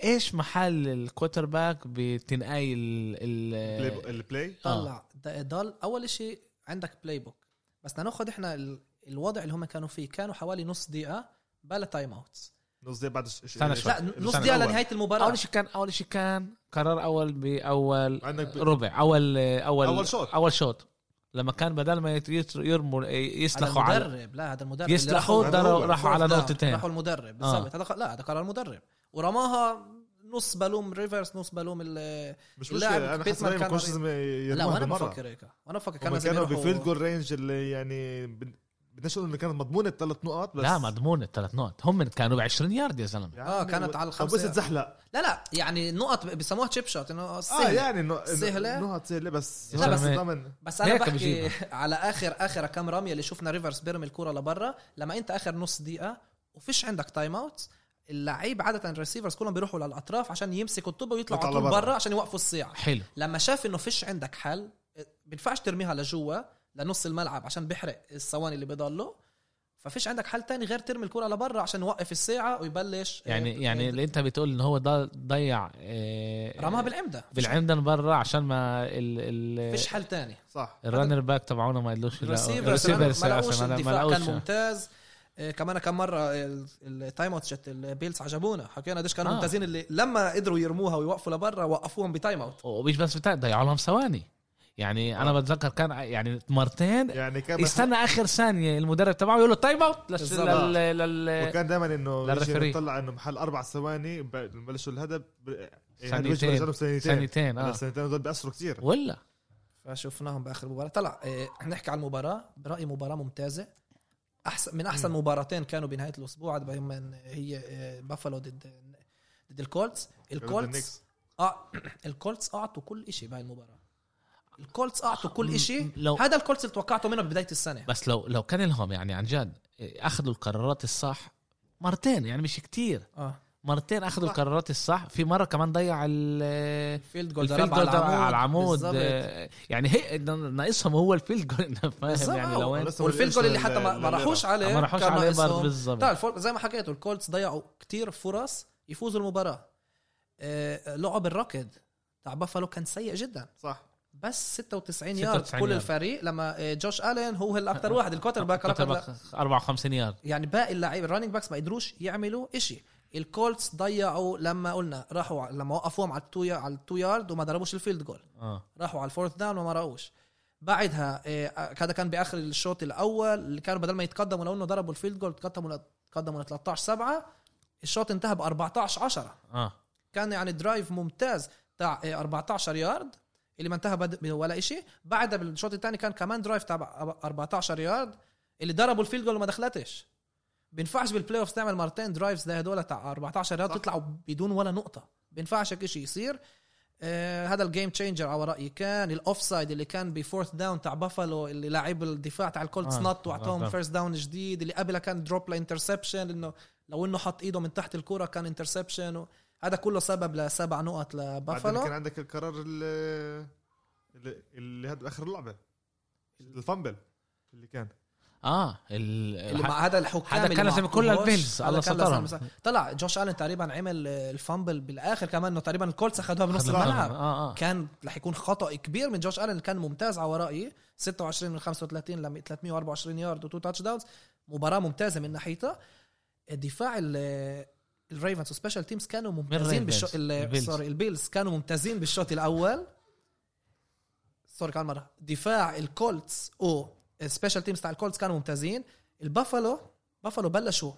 S1: إيش محل ال quarterback بتنقاي ال- ال-
S3: ال
S2: play طلع ضل اول شيء عندك playbook بس بدنا ناخذ إحنا ال- الوضع اللي هم كانوا فيه كانوا حوالي نص دقيقه بلا timeouts
S3: نص دقيقة بعد
S1: استنى شوي.
S2: لا نص
S3: الأول.
S2: لنهاية المباراة.
S1: أول شيء كان أول شيء كان قرار أول باول
S3: عندك ب-
S1: ربع. اول اول
S3: أول شوط.
S1: أول شوط. لما كان بدل ما يرموا يسلخوا على
S2: المدرب. لا هذا المدرب
S1: يسلخوا
S3: راحوا-
S1: على. نقطتين.
S2: راحوا المدرب. بالضبط. هذا لا هذا قرار المدرب. ورماها نص بالوم ريفرس نص بالوم ال
S3: مش مشكلة أنا
S2: بيتمان
S3: حاسس ما
S2: كان
S3: كانش. لازم
S2: لا
S3: وأنا
S2: بفكر هيك. وأنا بفكر كان
S3: كانوا بفيلد جول رينج اللي يعني بدناش نقول إنه كانت مضمونة ثلاث نقاط بس
S1: لا مضمون الثلاث نقط هم كانوا ب 20 يارد يا زلمة.
S3: يعني
S2: آه، كانت على
S3: طب
S2: الخمسة.
S3: بس تزحلق
S2: لا لا يعني نقط بسموها تشيب شوت إنه
S3: آه
S2: سهل
S3: يعني إنه
S2: سهلة.
S3: نقط سهلة بس
S1: لا،
S3: بس ضمن
S2: بس
S1: أنا
S2: بحكي
S1: بجيبها.
S2: على آخر آخر كم رمية اللي شفنا ريفرس بيرمي الكره لبرا. لما أنت آخر نص دقيقة وفيش عندك timeout اللعيب عادة ال receivers كلهم بيروحوا للأطراف عشان يمسكوا الطوبه ويطلعوا
S3: يطلع
S2: على طول. برا عشان يوقفوا الساعة
S1: حلو.
S2: لما شاف إنه فيش عندك حل بينفعش ترميها لجوا. لنص الملعب عشان بيحرق الثواني اللي بضلوا ففيش عندك حل تاني غير ترمي الكرة لبرا عشان يوقف الساعة ويبلش
S1: يعني
S2: آه،
S1: يعني
S2: آه،
S1: اللي انت بتقول ان هو ضيع آه،
S2: رماها بالعمدة فيش-
S1: بالعمدن برا عشان ما ال ال
S2: فيش حل تاني.
S3: صح.
S1: ال runner back تبعونا ما يدلوش
S2: ال
S1: receivers
S2: ال receivers
S1: ما لقوش
S2: الدفاع. كان. ممتاز. آه، كمان كم مرة ال- التايم اوت شت البيلز عجبونا. حكينا قديش كانوا
S1: آه.
S2: ممتازين اللي لما قدروا يرموها ويوقفوا لبرا وقفوهم بتايم اوت
S1: ومش بس بتاع ضيعوا لهم ثواني. يعني أنا
S3: آه.
S1: بتذكر كان يعني مرتين
S3: يعني كان
S1: يستنى آخر ثانية المدرب تبعه يقول له تايم اوت لل. لل- لل-
S3: وكان دائما
S1: إنه.
S3: نطلع إنه محل أربع ثواني بلشوا الهدف يعني. بيجوا سنتين
S1: ثانيتين آه
S3: السنتين هذول بيأثروا كثير
S1: ولا
S2: فشفناهم بآخر مباراة طلع آه، نحكي على المباراة برأيي مباراة ممتازة احسن من أحسن مباراتين كانوا بنهاية الأسبوع هي آه، بافالو ضد ضد الكولتس الكولتس. آه <clears throat> الكولتس أعطوا كل شيء بهاي المباراة الكولتس أعطوا كل شيء
S1: لو-
S2: هذا الكولتس اللي توقعته منه ببدايه السنة.
S1: بس لو لو كان لهم يعني عن جد أخذوا القرارات الصح مرتين يعني مش كتير.
S2: آه.
S1: مرتين
S3: أخذوا.
S1: القرارات الصح. في مرة كمان ضيع ال
S2: ال field
S1: goal
S2: ال
S1: field goal على العمود. يعني هي ناقصهم هو ال field
S2: goal.
S1: فاهم؟ يعني لو
S3: وال
S2: field goal اللي حتى ما, راحوش عليه
S1: ما راحوش عليه بالظبط
S2: زي ما حكيتوا الكولتس ضيعوا كتير فرص يفوزوا المباراة. آه، لعب الركض تاع بافالو كان سيء جدا.
S3: صح.
S2: بس 96 يارد
S1: 96
S2: كل
S1: يارد.
S2: الفريق لما آه، جوش الين هو الاكثر واحد ال quarterback لا.
S1: 54 يارد
S2: يعني باقي اللعيبة ال running backs ما قدروش يعملوا إشي. الكولتس ضيعوا لما قلنا راحوا لما وقفوهم على ال two على ال two yard وما ضربوش ال field
S1: goal آه.
S2: راحوا على ال fourth down وما زبطوش بعدها آه، هذا كان بآخر الشوط الأول. اللي كانوا بدل ما يتقدموا لو إنه ضربوا ال field goal تقدموا تقدموا ل 13 7 الشوط انتهى ب 14 10
S1: آه.
S2: كان يعني drive ممتاز تاع آه، 14 يارد اللي ما انتهى بد- ولا شيء بعدها بالشوط الثاني كان كمان drive تاع 14 يارد اللي ضربوا ال field goal وما دخلتش. بينفعش بال playoff تعمل مرتين drives زي هدول تاع 14 يارد. تطلعوا بدون ولا نقطة. بينفعش هيك شيء يصير. آه هذا ال game changer على رأيي كان. ال offside اللي كان ب fourth down تاع بافالو اللي لاعب الدفاع تاع الكولتس
S1: آه،
S2: نط
S1: آه،
S2: واعطاهم
S1: آه.
S2: first down جديد. اللي قبلها كان drop ل interception إنه لو إنه حط إيده من تحت الكره كان interception هذا كله سبب لسبع نقط
S3: بعدين كان عندك القرار اللي اللي, اللي هذا آخر اللعبه ال fumble اللي كان.
S1: آه ال...
S2: اللي مع هذا الحكام
S1: هذا كان
S2: ما
S1: لازم للبيلز،
S2: هذا
S1: الله سترهم.
S2: طلع جوش آلن تقريبا عمل ال fumble بالآخر كمان إنه تقريبا الكولتس أخذوها بنص. الملعب.
S1: آه آه.
S2: كان رح يكون خطأ كبير من جوش آلن كان ممتاز على رأيي. 26 من 35 ل 324 yard و two touchdowns مباراة ممتازة من ناحيتها دفاع ال- الريفنز و special teams كانوا ممتازين بالشوط. sorry
S1: البيلز.
S2: كانوا ممتازين بالشوط الأول. sorry كمان مرة. دفاع الكولتس أو ال special teams تاع الكولتس كانوا ممتازين. البافالو بافالو بلشوا.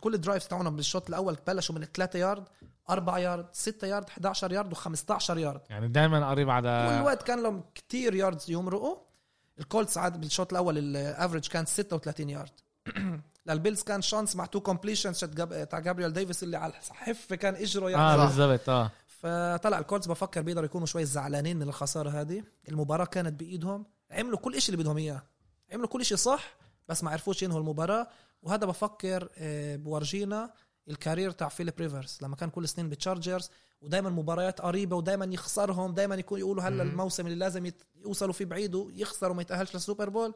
S2: كل ال drives تاعهم بالشوط الأول بلشوا من 3 يارد 4 يارد 6 يارد 11 يارد و15 يارد
S1: يعني دائما قريب
S2: كل
S1: على
S2: وقت كان لهم كتير yards يمرقوا. الكولتس عاد بالشوط الأول ال average كان 36 يارد <clears throat> للبيلز كان chance مع two completions تاع جابريال ديفيس اللي على الحفه كان اجره
S1: آه
S2: يعني
S3: صح.
S1: بالضبط آه.
S2: فطلع الكولتس بفكر بيقدروا يكونوا شوي زعلانين من الخسارة هذه. المباراة كانت بإيدهم. عملوا كل شيء اللي بدهم إياه. عملوا كل شيء صح بس ما عرفوش ينهوا المباراة. وهذا بفكر آه، بورجينا ال career تاع فيليب ريفرز. لما كان كل سنين بالتشارجرز ودائما مباريات قريبة ودائما يخسرهم دائما يكون يقولوا هلا. الموسم اللي لازم يوصلوا فيه بعيد ويخسروا وما يتأهلش لل Super Bowl.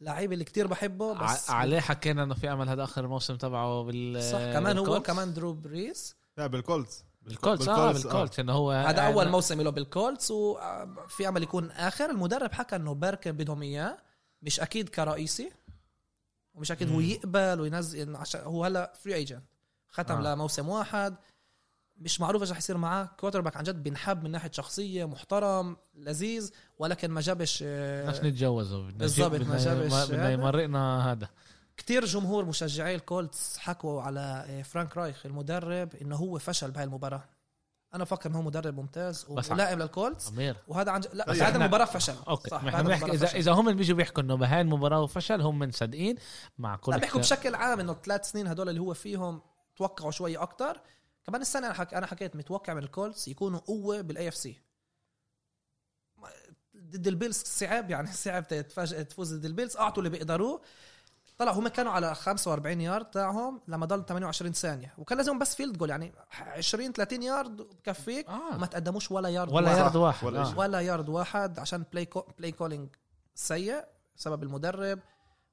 S2: لعيب اللي كتير بحبه بس
S1: عليه حكينا إنه في أمل هذا آخر الموسم تبعه بال
S2: صح كمان هو. كمان درو بريس
S3: لا بالكولتس
S1: بالكولتس آه بالكولتس إنه هو
S2: هذا
S1: يعني-
S2: اول موسم له بالكولتس وفي أمل يكون آخر المدرب حكى إنه بيركن بدهم إياه مش أكيد كرئيسي ومش أكيد هو
S1: مم.
S2: يقبل وينزل عشان هو هلا free agent ختم
S1: آه.
S2: آه. لموسم واحد مش معروف إيش رح يصير معاه. quarterback عن جد بينحب من ناحية شخصية محترم لذيذ ولكن ما جابش آه،
S1: بدناش نتجوزه
S2: بالضبط، ما جابش
S1: بدنا
S2: هذا.
S1: يمرقنا هذا.
S2: كتير جمهور مشجعي الكولتس حكوا على آه، فرانك رايخ المدرب إنه هو فشل بهاي المباراة. أنا بفكر إنه هو مدرب ممتاز ولائم للكولتس.
S1: أمير.
S2: وهذا عن جد لا
S3: بس
S2: هذا المباراة فشل.
S1: أوكي.
S2: صح
S1: بنحكي
S2: المباراة
S1: اذا
S2: فشل.
S1: إذا هم اللي بيجوا بيحكوا إنه بهاي المباراة وفشل هم مصدقين مع كل
S2: لا بيحكوا. بشكل عام إنه الثلاث سنين هدول اللي هو فيهم توقعوا شوي أكتر. كمان السنة أنا حك... أنا حكيت متوقع من الكولتس يكونوا قوة بال AFC ضد البيلز صعب يعني <laughs> صعب تتفاجئ تفوز ضد البيلز. أعطوا اللي بيقدروه. طلع هم كانوا على 45 يارد تاعهم لما ضل 28 ثانية. وكان لازم بس field goal يعني 20 30 يارد بكفيك
S1: آه.
S2: وما تقدموش ولا يارد
S1: ولا
S2: واحد.
S1: يارد واحد
S3: ولا
S1: آه.
S2: ولا يارد واحد عشان play ca... play calling سيء بسبب المدرب.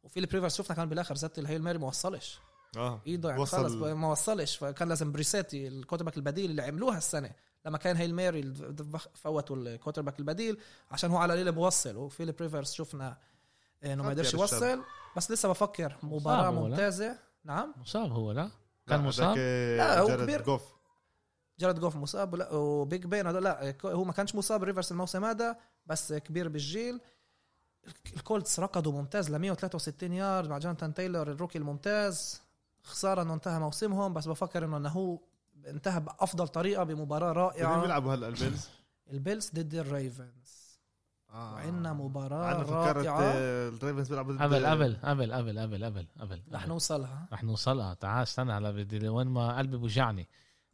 S2: وفيليب ريفرز شفنا كان بالآخر زت ال Hail Mary ما وصلش.
S3: آه.
S2: ايده يعني
S3: وصل-
S2: خلص ما وصلش. فكان لازم بريسيتي ال quarterback البديل اللي عملوها السنة. لما كان Hail Mary اللي فوتوا ال quarterback البديل عشان هو على ليله بوصل وفيليب ريفرز شفنا إنه ما قدرش. يوصل. بس لسه بفكر
S1: مباراة لا؟
S2: ممتازة. نعم.
S1: مصاب هو لا؟
S3: لا،
S1: كان
S3: هذاك،
S1: مصاب؟
S2: لا، هو
S3: جارد
S2: كبير.
S3: جوف.
S2: جارد جوف مصاب. ولا وبيج بين هذول لا هو ما كانش مصاب ريفرس الموسم هذا بس كبير بالجيل. الكولتس ركضوا ممتاز ل 163 يارد مع جوناتان تايلور ال rookie الممتاز. خسارة إنه انتهى موسمهم بس بفكر إنه إنه هو انتهى بأفضل طريقة بمباراة
S3: مين
S2: رائعه
S3: بيلعبوا هلا؟ البيلز؟
S2: البيلز ضد الريفنز.
S3: آه.
S2: وعندنا مباراة
S3: أنا فكرت الريفنز بيلعبوا ضد-
S1: قبل قبل قبل قبل قبل قبل قبل.
S2: رح. نوصلها.
S1: رح نوصلها. تعال استنى هلا بدي وين ما قلبي بوجعني.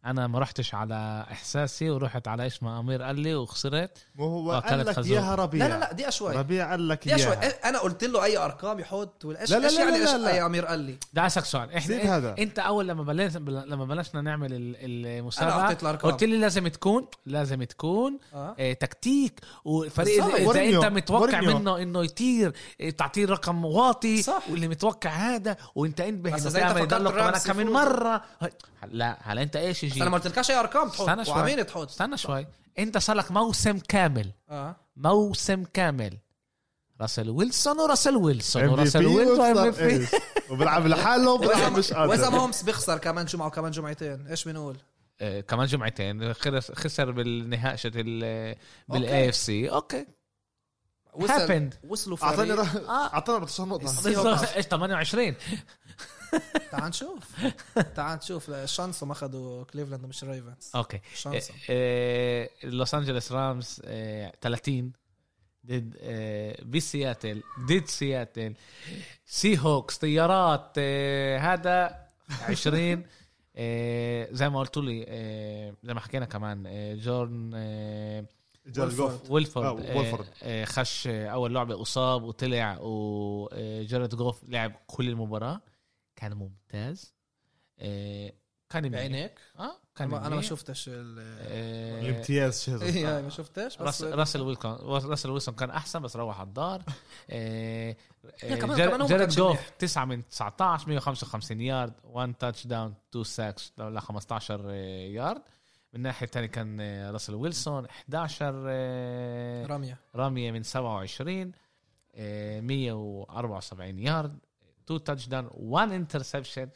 S1: أنا ما رحتش على إحساسي ورحت على إيش ما أمير قال لي وخسرت
S3: مو هو
S1: آه،
S3: قال لك. اياها ربيع
S2: لا لا لا دقيقه شوي
S3: ربيع قال لك
S2: دقيقه شوي
S3: اياها
S2: إيه، أنا قلت له أي أرقام يحط ولا إيش
S3: لا لا
S2: إيش
S3: لا
S2: يعني
S3: لا
S2: إيش
S3: لا.
S2: أي أمير قال لي
S1: بدي اسالك سؤال إحنا
S3: هذا.
S1: إنت أول لما بلشنا لما بلشنا نعمل
S2: المسابقة
S1: قلت لي لازم تكون لازم تكون
S2: آه.
S1: آه، تكتيك وفريق. إذا
S3: مورينيو.
S1: أنت متوقع
S3: مورينيو.
S1: منه إنه يطير آه، تعطيه رقم واطي
S2: صح.
S1: واللي متوقع هذا وأنت انتبه
S2: بس إنه
S1: تعمل كمان. مرة لا هلا أنت
S2: إيش
S1: يجي
S2: أنا ما قلتلكش أي أرقام تحط.
S1: استنى شوي.
S2: وعمين تحط.
S1: استنى شوي. أنت صار لك موسم كامل.
S2: آه.
S1: موسم كامل. راسل ويلسون وراسل ويلسون وراسل ويلسون؟
S3: وبيلعب لحاله <laughs> وبيلعب مش
S2: واذا
S3: قادر.
S2: ما هومس بيخسر كمان جمعة وكمان جمعتين. إيش بنقول؟
S1: آه، كمان جمعتين. خسر بالنهائي ال بال AFC okay.
S2: وصل. وصلوا
S3: أعطاني
S2: فريق.
S1: آه.
S3: 14 نقطة.
S2: ال Seahawks.
S1: إيش 28 <laughs> <laughs>
S2: تعال نشوف. تعال نشوف. شانسهم اخذوا كليفلاند مش ريفنز
S1: أوكي.
S2: شانسهم
S1: آه، آه، لوس انجلوس رامز آه، 30 ضد آه، بسياتل ضد سياتل. سي هوكس طيارات هذا 20 آه، زي ما قلت لي زي ما حكينا كمان جورن ويلفورد.
S3: ويلفورد.
S1: خش أول لعبة أصاب وطلع وجارد جوف لعب كل المباراة. كان ممتاز. آه، كان.
S2: بعينيك؟
S1: آه كان
S2: أنا ما- أنا ما
S1: منيح.
S2: شفتش ال
S1: آه،
S3: الامتياز شهر
S2: إيه ما شفتش بس
S1: راس راسل ويلسون راسل ويلسون كان أحسن بس روح على الدار. جوف
S2: منيح.
S1: 9 من 19 155 يارد 1 touchdown 2 sacks ل 15 آه، يارد من الناحيه الثانية كان آه، راسل ويلسون 11 آه،
S2: رامية.
S1: رمية من 27 آه، 174 يارد 2 touchdown 1 interception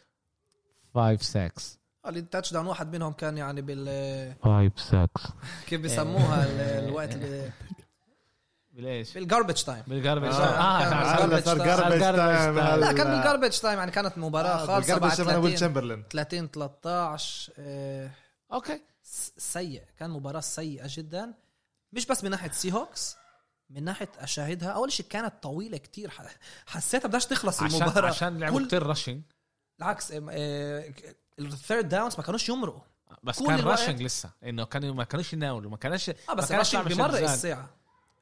S1: 5 sacks
S2: اللي touchdown واحد منهم كان يعني بال
S1: 5 sacks
S2: كيف بيسموها ال- الوقت اللي
S1: بالايش؟
S2: بال
S1: garbage
S2: time
S1: بال
S2: garbage
S3: آه،
S2: آه
S3: آه،.
S1: garbage time.
S2: لا كان بال garbage time يعني كانت مباراة خالصة بعد
S3: بال garbage time ويل
S2: 30
S3: تشامبرلين
S2: 30 13 آه، okay. سيء. كان مباراة سيئة جدا. مش بس من ناحية Seahawks من ناحية أشاهدها أول شيء كانت طويلة كتير حسيتها بدهاش تخلص
S1: عشان
S2: المباراة.
S1: عشان لعبوا
S2: كل-
S1: كتير rushing
S2: بالعكس ال third downs ما كانوش يمرقوا
S1: بس كان rushing لسه إنه كانوا ما كانوش يناولوا ما كانش آه
S2: بس
S1: يعمل
S2: بمرق
S1: شد
S2: الساعة.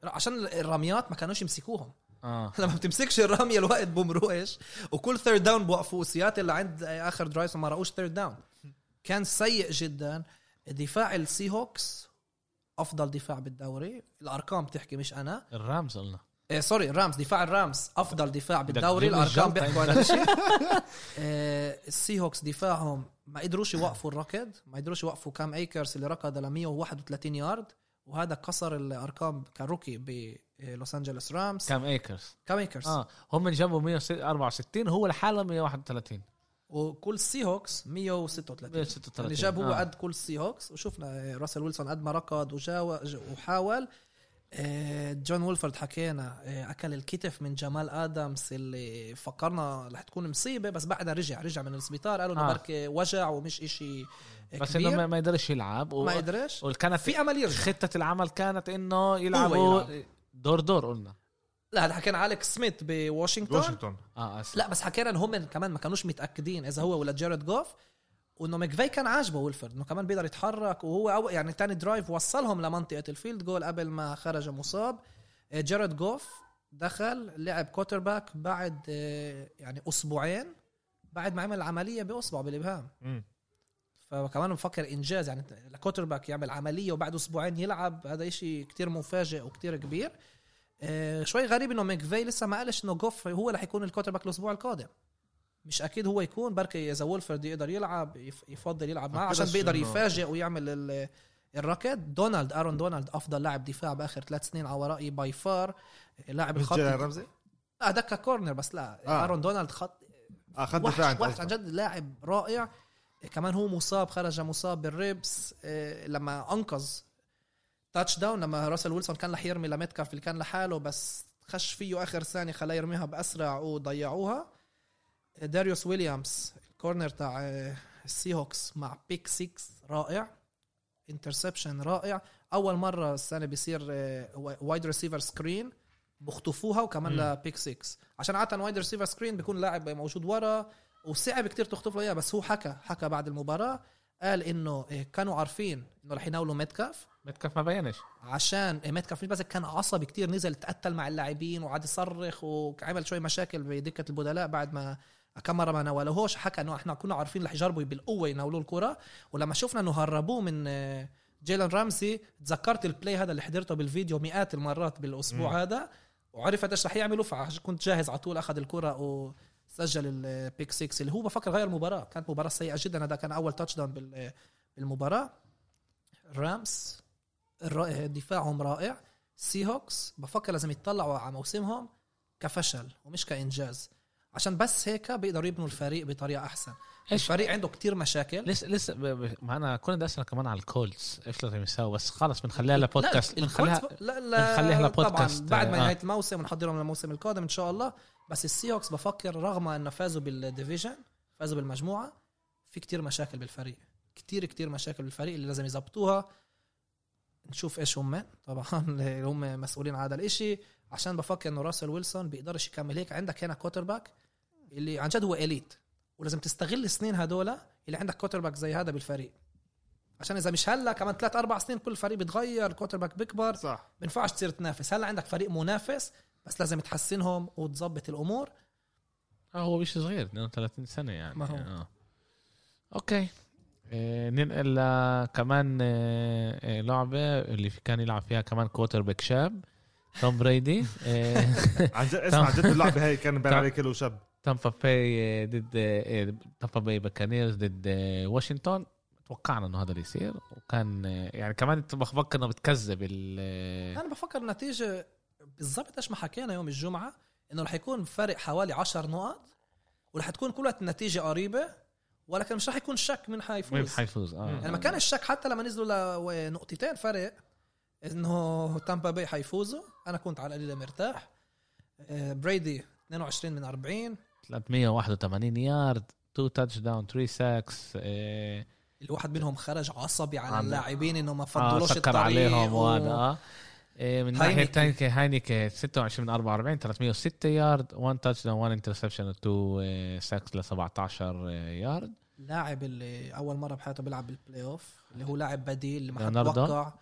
S2: عشان الرميات ما كانوش يمسكوهم.
S1: آه. <laughs>
S2: لما بتمسكش الرمية الوقت بمرقش وكل third down بوقفوه سياتل لعند آخر drive ما مرقوش third down كان سيء جدا. دفاع ال Seahawks أفضل دفاع بالدوري. الأرقام بتحكي مش أنا.
S1: ال Rams قلنا.
S2: إيه sorry ال Rams دفاع ال Rams. أفضل دفاع بالدوري.
S1: الأرقام
S2: بيحكوا هالشيء <laughs> إيه ال Seahawks دفاعهم ما قدروش يوقفوا الركض ما قدروش يوقفوا كام أيكرز اللي ركض ل 131 يارد. وهذا كسر الأرقام ك rookie آه، لوس أنجلوس Rams.
S1: كام أيكرز؟
S2: كام
S1: أيكرز آه هم جابوا 164 هو لحاله 131
S2: وكل Seahawks 136
S1: 136
S2: اللي جاب هو
S1: آه.
S2: قد كل Seahawks وشفنا آه، راسل ويلسون قد ما ركض وجاو وحاول. آه، جون وولفورد حكينا آه، أكل الكتف من جمال آدمز اللي فكرنا رح تكون مصيبة بس بعدها رجع رجع من السبيطار قالوا إنه
S1: آه.
S2: بركي وجع ومش إشي
S1: بس إنه
S2: كبير.
S1: ما- يقدرش يلعب. و...
S2: ما قدرش
S1: وكانت
S2: في أمل يرجع.
S1: خطة العمل كانت إنه يلعبوا
S2: يلعب.
S1: دور دور قلنا.
S2: لا هذا حكينا على أليكس سميث بواشنطن.
S3: واشنطن.
S1: آه أسف.
S2: لا بس حكينا إن هم كمان ما كانوش متأكدين إذا هو ولا جاريد جوف وإنه مكفي كان عاجبه وولفورد إنه كمان بيقدر يتحرك وهو يعني تاني drive وصلهم لمنطقة ال field goal قبل ما خرج مصاب. آه، جاريد جوف دخل لعب quarterback بعد آه، يعني أسبوعين بعد ما عمل عملية باصبعه بالابهام. فكمان بفكر إنجاز يعني ال quarterback يعمل عملية وبعد أسبوعين يلعب هذا إشي كتير مفاجئ وكتير كبير. شوي غريب انه ماكفي لسه ما قالش انه جوف هو رح يكون ال quarterback الأسبوع القادم مش أكيد هو يكون بركي اذا وولفورد يقدر يلعب يف- يفضل يلعب معاه عشان بيقدر يفاجئ ويعمل ال- الركض دونالد ارون دونالد افضل لاعب دفاع باخر ثلاث سنين على رايي by far لاعب الخط
S3: رمزي
S2: لا هداك corner بس لا
S3: آه.
S2: ارون دونالد خط
S3: آه
S2: وحش
S3: دفاع
S2: وحش عن. جد لاعب رائع كمان هو مصاب خرج مصاب بال ribs لما انقذ touchdown لما راسل ويلسون كان رح يرمي لميتكاف اللي كان لحاله بس خش فيه آخر ثانية خلاه يرميها بأسرع وضيعوها. داريوس ويليامز ال corner تاع آه، ال Seahawks مع pick 6 رائع. interception رائع. أول مرة السنة بيصير wide receiver screen بخطفوها وكمان.
S3: ل
S2: pick 6 عشان عادة wide receiver screen بيكون لاعب موجود ورا وصعب كتير تخطف له إياه بس هو حكى حكى بعد المباراة. قال إنه إيه، كانوا عارفين إنه رح يناولوا ميتكاف
S1: متكف ما بينش.
S2: عشان ميتكاف بس كان عصبي كتير نزل تقتل مع اللاعبين وقعد يصرخ وعمل شوي مشاكل بدكه البدلاء بعد ما كم مره ما ناولوهوش حكى إنه إحنا كنا عارفين رح يجربوا بالقوة يناولوه الكرة. ولما شفنا إنه هربوه من جيلان رامسي تذكرت ال play هذا اللي حضرته بالفيديو مئات المرات بالأسبوع
S3: مم.
S2: هذا. وعرف قديش رح يعملوا فكنت جاهز على طول أخذ الكرة وسجل ال pick 6 اللي هو بفكر غير المباراة. كانت مباراة سيئة جدا هذا كان أول touchdown بال- بالمباراة. Rams الرائع دفاعهم رائع. Seahawks بفكر لازم يتطلعوا على موسمهم كفشل ومش كإنجاز. عشان بس هيك بيقدروا يبنوا الفريق بطريقة أحسن.
S1: إيش؟
S2: الفريق عنده كتير مشاكل.
S1: لسه لسه ب- ب- ما أنا كنا بدي اسال كمان على ال Colts إيش لازم يساوي بس خلص بنخليها لبودكاست. بنخليها
S2: ال Colts- لا لا
S1: بنخليها
S2: طبعا
S1: لبودكاست،
S2: بعد ما
S1: آه.
S2: نهاية الموسم ونحضرهم للموسم القادم إن شاء الله. بس ال Seahawks بفكر رغم إنه فازوا بال division فازوا بالمجموعة في كتير مشاكل بالفريق. كتير كتير مشاكل بالفريق اللي لازم يظبطوها. نشوف إيش هم. <laughs> طبعا اللي <laughs> هم مسؤولين على هذا الإشي. عشان بفكر إنه راسل ويلسون بيقدرش يكمل هيك. عندك هنا quarterback اللي عن جد هو elite ولازم تستغل السنين هدول اللي عندك quarterback زي هذا بالفريق. عشان إذا مش هلأ كمان ثلاث أربع سنين كل فريق بيتغير ال quarterback بيكبر.
S3: صح.
S2: ما ينفعش تصير تنافس. هلأ عندك فريق منافس بس لازم تحسنهم وتظبط الأمور.
S1: آه هو مش صغير 32 سنة يعني.
S2: ما هو.
S1: آه. أوكي. ننقل ل- كمان آه آه لعبة اللي في كان يلعب فيها كمان quarterback شاب توم بريدي. آه <laughs>
S3: عن جد اسمع عن جد اللعبة هاي كان باين <laughs> عليه كله شاب.
S1: تامبا باي ضد آه، تامبا باي باكانيرز ضد آه، واشنطن. توقعنا إنه هذا اللي يصير. وكان آه، يعني كمان بفكر إنه بتكذب ال آه،
S2: أنا بفكر النتيجة بالضبط إيش ما حكينا يوم الجمعة إنه رح يكون فرق حوالي 10 نقط ورح تكون كل وقت النتيجه قريبة. ولكن مش رح يكون شك من
S1: مين
S2: حيفوز
S1: حيفوز آه.
S2: يعني ما كان الشك حتى لما نزلوا لنقطتين فرق إنه تامبا باي حيفوزوا. أنا كنت على القليله مرتاح. آه، بريدي 22 من 40
S1: 381 يارد 2 touchdown 3 sacks
S2: الواحد منهم خرج عصبي على
S1: عن-
S2: اللاعبين إنه ما
S1: آه
S2: فضلوش
S1: سكر
S2: الطريق
S1: عليهم
S2: و-
S1: وهذا إيه، من ناحية
S2: هاينيكي.
S1: ثانية هاينيكي 26 من 44 306 يارد 1 touchdown 1 interception 2 sacks ل 17 يارد
S2: لاعب اللي أول مرة بحياته بيلعب بال playoff اللي هو لاعب بديل ما حد
S1: ليوناردو؟
S2: توقع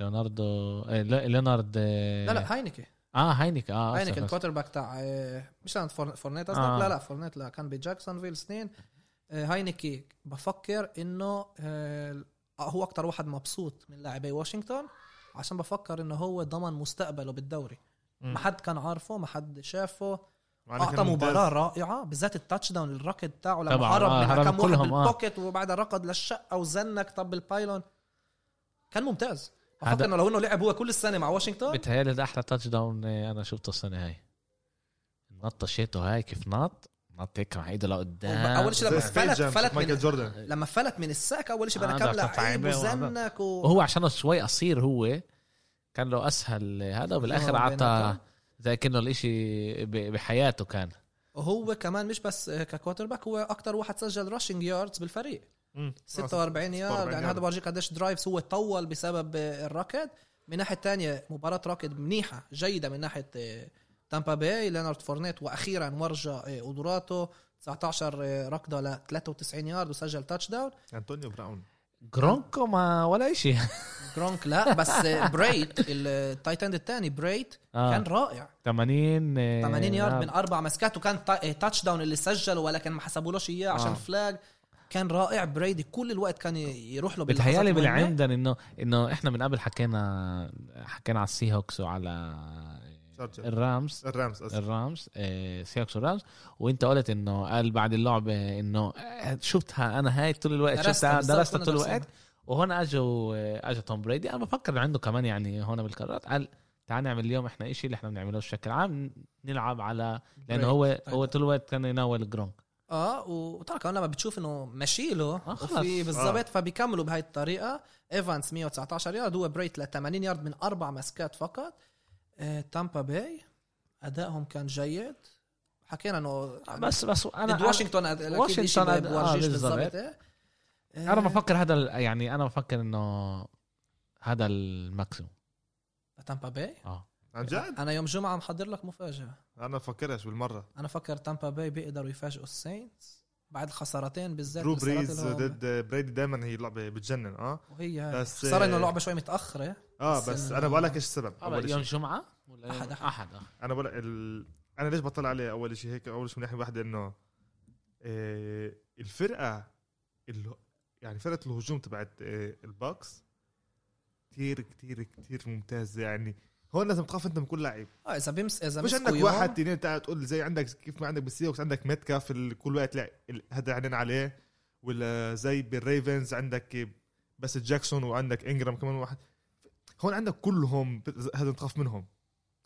S1: ليوناردو إيه، ليونارد إيه،
S2: لا لا هاينيكي
S1: آه هاينيك
S2: آه
S1: آسف. ال
S2: quarter back تاع آه، مش فورنيت قصدك
S1: آه.
S2: لا لا فورنيت لا كان بجاكسونفيل سنين آه، هاينيكي بفكر إنه هو أكتر واحد مبسوط من لاعبي واشنطن عشان بفكر إنه هو ضمن مستقبله بالدوري. ما حد كان عارفه ما حد شافه.
S3: أعطى.
S2: مباراة رائعة بالذات التاتش داون الركض تاعه لما
S1: طبعاً،
S2: هرب
S1: آه،
S2: من كم واحد
S1: كلهم، آه.
S2: بالبوكيت وبعدها ركض للشقة وزنك طب البايلون كان ممتاز. بفكر إنه لو إنه لعب هو كل السنة مع واشنطن
S1: بتهيألي ده أحلى تاتش داون آه، أنا شفته السنة هاي. النطه شيته هاي كيف نط؟ هيك مع ايده لقدام
S2: أول شيء لما فلت فلت
S3: مايكل
S2: من
S3: جوردن
S2: لما فلت من الساك أول شيء بدأ
S1: آه،
S2: لعيب. وزنك و...
S1: وهو عشانه شوي قصير هو كان له أسهل هذا وبالآخر
S2: آه،
S1: عطى
S2: بيناتهم.
S1: زي كأنه الإشي ب- بحياته كان.
S2: وهو كمان مش بس ك quarterback هو أكثر واحد سجل rushing yards بالفريق.
S3: مم.
S2: 46 يارد.
S3: 46
S2: يعني هذا بورجيك قديش drives هو طول بسبب الركض من ناحية تانية مباراة ركض منيحة جيدة من ناحية تامبا باي لينارد فورنيت وأخيرا ورجى قدراته 19 ركضة ل 93 يارد وسجل touchdown
S3: أنطونيو براون
S1: جرونكو ما ولا إشي <laughs>
S2: جرونك لا بس بريت التايتند الثاني بريت
S1: آه.
S2: كان رائع
S1: 80 آه،
S2: 80 يارد
S1: آه،
S2: من أربع مسكات وكان تا- تاتش داون اللي سجله ولكن ما حسبولوش إياه عشان
S1: آه.
S2: فلاج كان رائع بريدي كل الوقت كان يروح له
S1: بتهيألي. بالعندن انه إنه إحنا من قبل حكينا حكينا على السي هوكس وعلى. الرامز.
S3: الرامز أسف.
S1: الرامز آه، سي هوكس والرامز. وأنت قلت إنه قال بعد اللعبة إنه آه، شفتها أنا هاي طول الوقت
S2: درستها
S1: شفتها درستها طول. الوقت. وهون أجوا آه، اجى توم بريدي. أنا بفكر إنه عنده كمان يعني هون بالقرارات. قال تعال نعمل اليوم إحنا إشي اللي إحنا بنعمله بشكل عام نلعب على لأنه هو هو طول الوقت كان يناول جرونك
S2: آه وطبعا كمان لما بتشوف إنه مشيله
S1: آه، خلص.
S2: وفي بالضبط فبيكملوا بهاي الطريقة. ايفانس 119 يارد هو بريت ل 80 يارد من أربع مسكات فقط. آه، تامبا باي أدائهم كان جيد. حكينا إنه
S1: بس بس
S2: ضد
S1: أنا
S2: واشنطن أكيد إشي
S1: واشنطن
S2: ما
S1: آه،
S2: بورجيش
S1: بالضبط.
S2: إيه.
S1: أنا
S2: آه،
S1: بفكر هذا ال- يعني أنا بفكر إنه هذا ال maximum.
S2: تامبا باي
S1: آه.
S3: عن جد؟
S2: أنا يوم جمعة محضر لك مفاجأة.
S3: أنا بفكرش بالمرة.
S2: أنا فكر تامبا باي بيقدروا يفاجئوا الساينتس. بعد الخسارتين بالذات
S3: درو بريز. ضد بريدي دايما هي لعبه بتجنن آه
S2: وهي
S3: بس-
S2: صار إنه لعبه شوي متأخرة
S3: آه
S2: بس
S3: بس أنا بقول لك إيش السبب
S1: آه،
S3: أول
S1: يوم جمعة ولا
S2: أحد، أحد.
S1: أحد آه.
S3: أنا بقول لك ال... أنا ليش بطلع عليه أول شيء هيك أول شيء من ناحيه واحدة إنه إيه الفرقة اللي يعني فرقة الهجوم تبعت إيه الباكس كتير كتير كتير ممتازة يعني هون لازم تخاف انت من كل لعيب.
S2: آه إذا بيمس إذا
S3: مش عندك واحد تنين تعال تقول زي عندك كيف ما عندك بالسي هوكس عندك ميتكاف كل وقت هذا عينين عليه ولا زي بالريفنز عندك بس جاكسون وعندك إنجرام كمان واحد. هون عندك كلهم هذا تخاف منهم.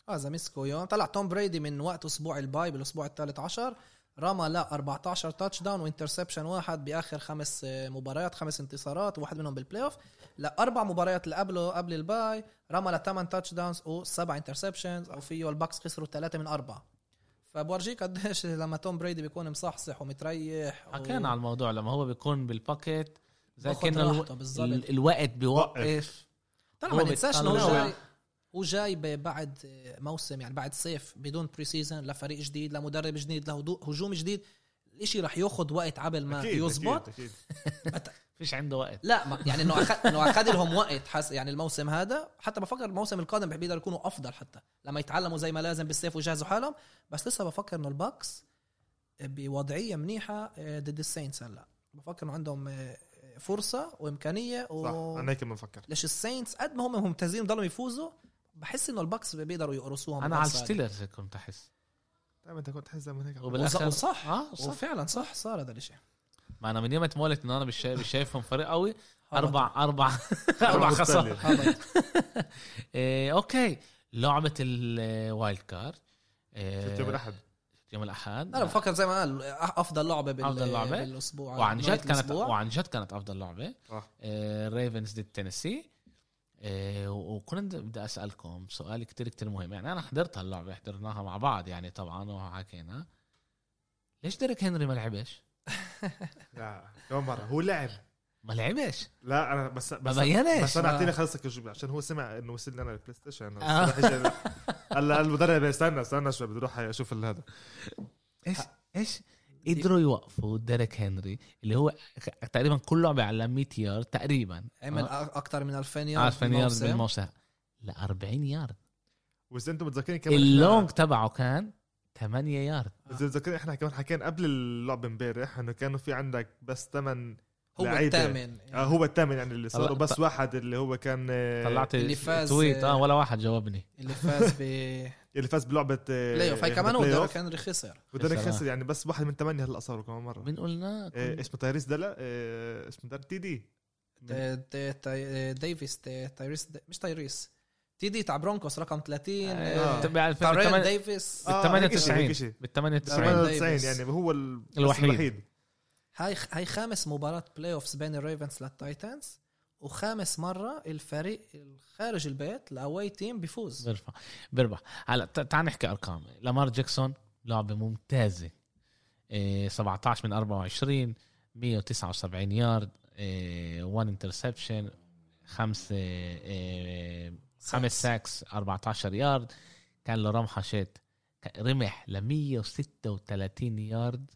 S2: آه إذا مسكوا يوم طلع توم بريدي من وقت أسبوع ال bye بالأسبوع الثالث عشر رمى لا 14 touchdown و interception واحد بآخر خمس آه، مباريات خمس انتصارات وواحد منهم بال playoff لاربع مباريات اللي قبله قبل ال bye. رمى لثمان touchdowns وسبع interceptions وفيه الباكس خسروا ثلاثة من أربعة. فبورجيك قديش <laughs> لما توم بريدي بيكون مصحصح ومتريح و-
S1: حكينا على الموضوع لما هو بيكون بال pocket زي
S2: باخد
S1: كأنه
S2: راحته بالظبط.
S1: ال- الوقت بيوقف.
S2: طبعا
S1: هو
S2: ما ننساش إنه
S1: بيطلع-
S2: هو جاي هو جاي ب- بعد موسم يعني بعد صيف بدون preseason لفريق جديد لمدرب جديد لهجوم جديد الإشي رح ياخذ وقت عبل ما
S3: أكيد،
S2: يزبط.
S3: أكيد، أكيد. <laughs>
S1: فيش عنده وقت.
S2: لا ما يعني إنه اخذ إنه أخذ لهم وقت حس يعني الموسم هذا حتى بفكر الموسم القادم بيقدر يكونوا أفضل حتى لما يتعلموا زي ما لازم بالصيف ويجهزوا حالهم. بس لسه بفكر إنه الباكس بوضعية منيحة آه، ضد الساينتس هلأ. بفكر إنه عندهم آه، فرصة وإمكانية و...
S3: صح أنا هيك بفكر
S2: ليش الساينتس قد ما هم ممتازين ضلوا يفوزوا بحس إنه الباكس بيقدروا يقرصوهم
S1: أنا على. الستيلرز كنت أحس.
S3: دائما أنت كنت تحس ما هيك
S1: وبالاخر
S2: وصح.
S1: آه صح
S2: وفعلا صح صار هذا الشيء
S1: ما أنا من يوم ما ولدت إنه أنا مش شايف, مش شايفهم فريق قوي أربع أربع
S3: أربع
S1: خسارات. <laughs> إيه أوكي. لعبة ال wild card. إيه
S3: شفت يوم الأحد.
S1: يوم الأحد.
S2: أنا بفكر زي ما قال أفضل لعبة بال...
S1: أفضل لعبة.
S2: بالأسبوع.
S1: وعن جد كانت
S2: الأسبوع.
S1: وعن جد كانت أفضل
S3: لعبة.
S1: ريفنز ضد تينيسي إيه وكنت بدي أسألكم سؤال كتير كتير مهم. يعني أنا حضرت هاللعبة حضرناها مع بعض يعني طبعا وحكينا. ليش ديريك هنري ما لعبش؟ <laughs>
S3: لا كمان مرة. هو لعب.
S1: ما لعبش؟
S3: لا أنا بس
S1: ما
S3: بس
S1: بينش.
S3: بس أنا
S2: آه.
S3: اعطيني خلص الجمله عشان هو سمع إنه وصلنا أنا البلاي ستيشن
S1: آه. <laughs>
S3: قال المدرب استنى استنى شوي بدي أروح أشوف هذا.
S1: إيش إيش؟ قدروا يوقفوا ديريك هنري اللي هو تقريبا كل لعبه على 100 يارد تقريبا
S2: عمل
S1: آه.
S2: أكثر من 2000 يارد
S1: عارف يارد
S2: بالموسم.
S1: ل 40 يارد
S3: واذا أنتم متذكرين كمان
S1: اللونج تبعه كان 8 يارد
S3: إذا متذكرين إحنا كمان حكينا قبل اللعبه امبارح إنه كانوا في عندك بس ثمان
S2: هو. الثامن
S3: آه هو الثامن يعني اللي صاروا
S1: طلع-
S3: بس واحد اللي هو كان آه،
S1: طلعت
S2: اللي فاز-
S1: تويت آه ولا واحد جاوبني
S2: اللي فاز ب <laughs>
S3: اللي فاز بلعبة آه،
S2: بلاي اوف هاي كمان
S3: أوف.
S2: هنري خسر
S1: سلام.
S3: خسر يعني بس واحد من ثمانيه هلا صاروا كمان مرة
S1: مين قلنا
S3: آه، اسمه تايريس دلا آه، اسمه دار تي دي
S2: ديفيس تايريس مش تايريس تي دي تاع برونكوس رقم 30
S1: آه،
S2: آه،
S1: تبع
S2: تاريل
S1: 98
S2: ديفيس
S3: آه،
S1: بال
S3: هيك شيء،
S1: 98
S3: هيك شيء.
S1: بال 98
S2: 98.
S3: 98
S2: ديفيس.
S3: يعني هو
S1: الوحيد.
S2: هاي هاي خامس مباراة بلاي اوفز بين الريفنز للتايتنز وخامس مرة الفريق الخارج البيت الاواي تيم بيفوز.
S1: بيرفع. بيربح. هلا تعال نحكي أرقام. لامار جاكسون لعبة ممتازة. إيه 17 من 24 179 يارد 1 انترسبشن خمسة إيه خمس ساكس 14 يارد كان له رمحة شيت رمح ل 136 يارد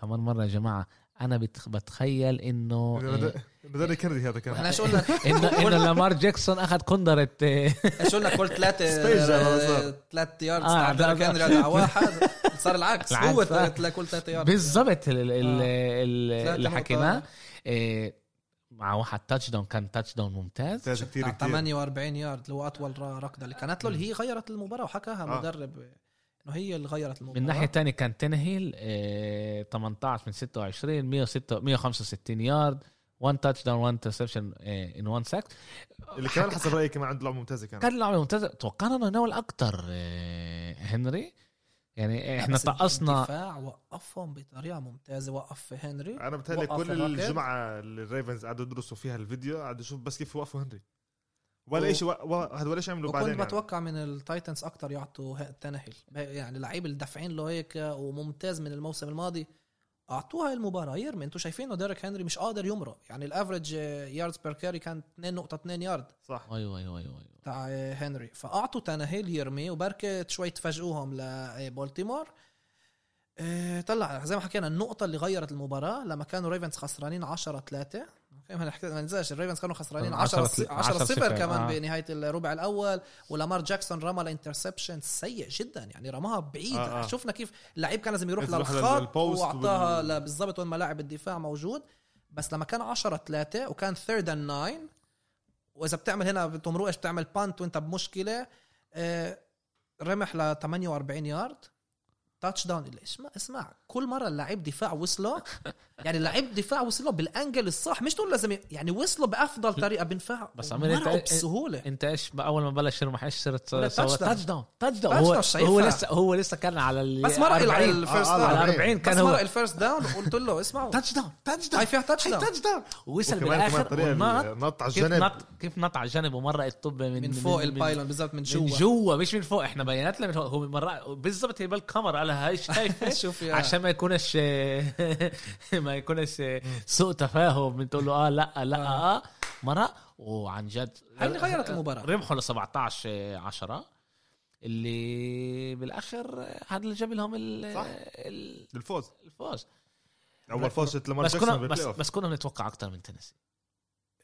S1: كمان مرة يا جماعة أنا بتخ- بتخيل إنه إيه،
S3: بدنا كندي هذا
S2: إحنا
S3: كان
S2: إيش قلنا؟ <laughs>
S1: إنه إنه لامار جاكسون أخذ كندرة إيه،
S2: إيش قلنا؟ كل ثلاثة
S3: على.
S2: ثلاث ياردز
S1: آه،.
S2: هنري على <laughs> واحد. صار العكس. هو
S1: آه.
S2: كل ثلاثة yards
S1: بالضبط. ال- ال- ال- ال-
S2: ثلاثة
S1: اللي. حكيناه إيه، مع واحد touchdown كان touchdown ممتاز
S3: كثير
S2: 48 يارد اللي هو أطول ركضة اللي كانت له اللي هي غيرت المباراة وحكاها
S3: آه.
S2: مدرب. إنه هي اللي غيرت المباراه
S1: من ناحية تانية كان تنهيل إيه، 18 من 26 106 165 يارد 1 touchdown 1 interception and 1 sack
S3: اللي كمان حسب رأيي كمان عنده لعبة ممتازة كان.
S1: كان لعبة ممتازة. توقعنا إنه يناول أكثر هنري. يعني إحنا
S2: بس
S1: طقصنا
S2: الدفاع وقفهم بطريقة ممتازة. وقف هنري
S3: أنا بتهيألي كل. الجمعه اللي الريفنز قعدوا يدرسوا فيها الفيديو قعدوا يشوفوا بس كيف يوقفوا هنري. ولا شيء هذا ولا شيء عملوا بعدين يعني.
S2: بتوقع من التايتنز أكتر يعطوا تنهل يعني لعيب اللي دافعين له هيك وممتاز من الموسم الماضي اعطوها هاي المباراة. يرمي. أنتوا شايفين إنه ديريك هنري مش قادر يمرق. يعني ال average yards per carry كان 2.2 يارد
S3: صح.
S1: أيوه أيوه أيوه, أيوة.
S2: تاع هنري فأعطوا تناهيل يرمي وبركة شوي تفاجئوهم لبولتيمور إيه، طلع زي ما حكينا النقطة اللي غيرت المباراة لما كانوا ريفنز خسرانين 10 3 ما ننساش الريفنز كانوا خسرانين 10
S1: 10
S2: 10 0
S1: صفر،
S2: كمان
S1: آه.
S2: بنهاية الربع الأول ولامار جاكسون رمى ل interception سيء جدا يعني رماها بعيد
S3: آه، آه.
S2: شفنا كيف اللعيب كان لازم يروح للخط وأعطاها
S3: وبال-
S2: ل- بالضبط وين ما لاعب الدفاع موجود بس لما كان 10 3 وكان third and 9 وإذا بتعمل هنا بتمرق إيش بتعمل punt وإنت بمشكلة آه، رمح ل 48 yard touchdown اسمع اسمع كل مرة اللاعب دفاع وصله يعني اللاعب دفاع وصله بال angle الصح. مش تقول لازم يعني وصله بأفضل طريقة بينفع
S1: بس عمال يتع-
S2: بسهولة.
S1: انت إيش أول ما بلش يرمح إيش صرت.
S2: touchdown
S1: touchdown
S2: touchdown.
S1: هو. هو لسه هو لسه كان على ال
S2: بس مرق على
S1: 40
S2: ال first
S3: آه، آه،
S1: على
S2: down
S1: 40
S2: بس
S1: كان
S2: مرق
S1: هو
S2: ال first down وقلت له اسمعوا.
S1: تاتش داون تاتش داون
S2: هاي فيها تاتش داون
S1: تاتش داون وصل بالاخر
S3: النط على
S1: كيف
S3: الجنب.
S1: نط؟ كيف نط على الجنب ومرق الطب من
S2: من فوق ال pylon بالضبط من
S1: من
S2: جوا
S1: جوا مش من فوق. إحنا بياناتنا من فوق. هو مرة بالضبط هي بالكاميرا على هاي شايفه <laughs>
S2: شوف يا.
S1: عشان ما يكونش <laughs> ما يكونش سوء تفاهم بتقول له آه لا لا آه. مرق وعن جد
S2: اللي غيرت المباراة.
S1: ربحوا ل 17 10 اللي بالآخر هذا اللي جاب لهم ال-
S3: صح.
S1: ال-
S3: الفوز.
S1: الفوز.
S3: أول فوز لامار
S1: بس
S3: جاكسون
S1: كنا بس. بس كنا بنتوقع أكثر من تنسي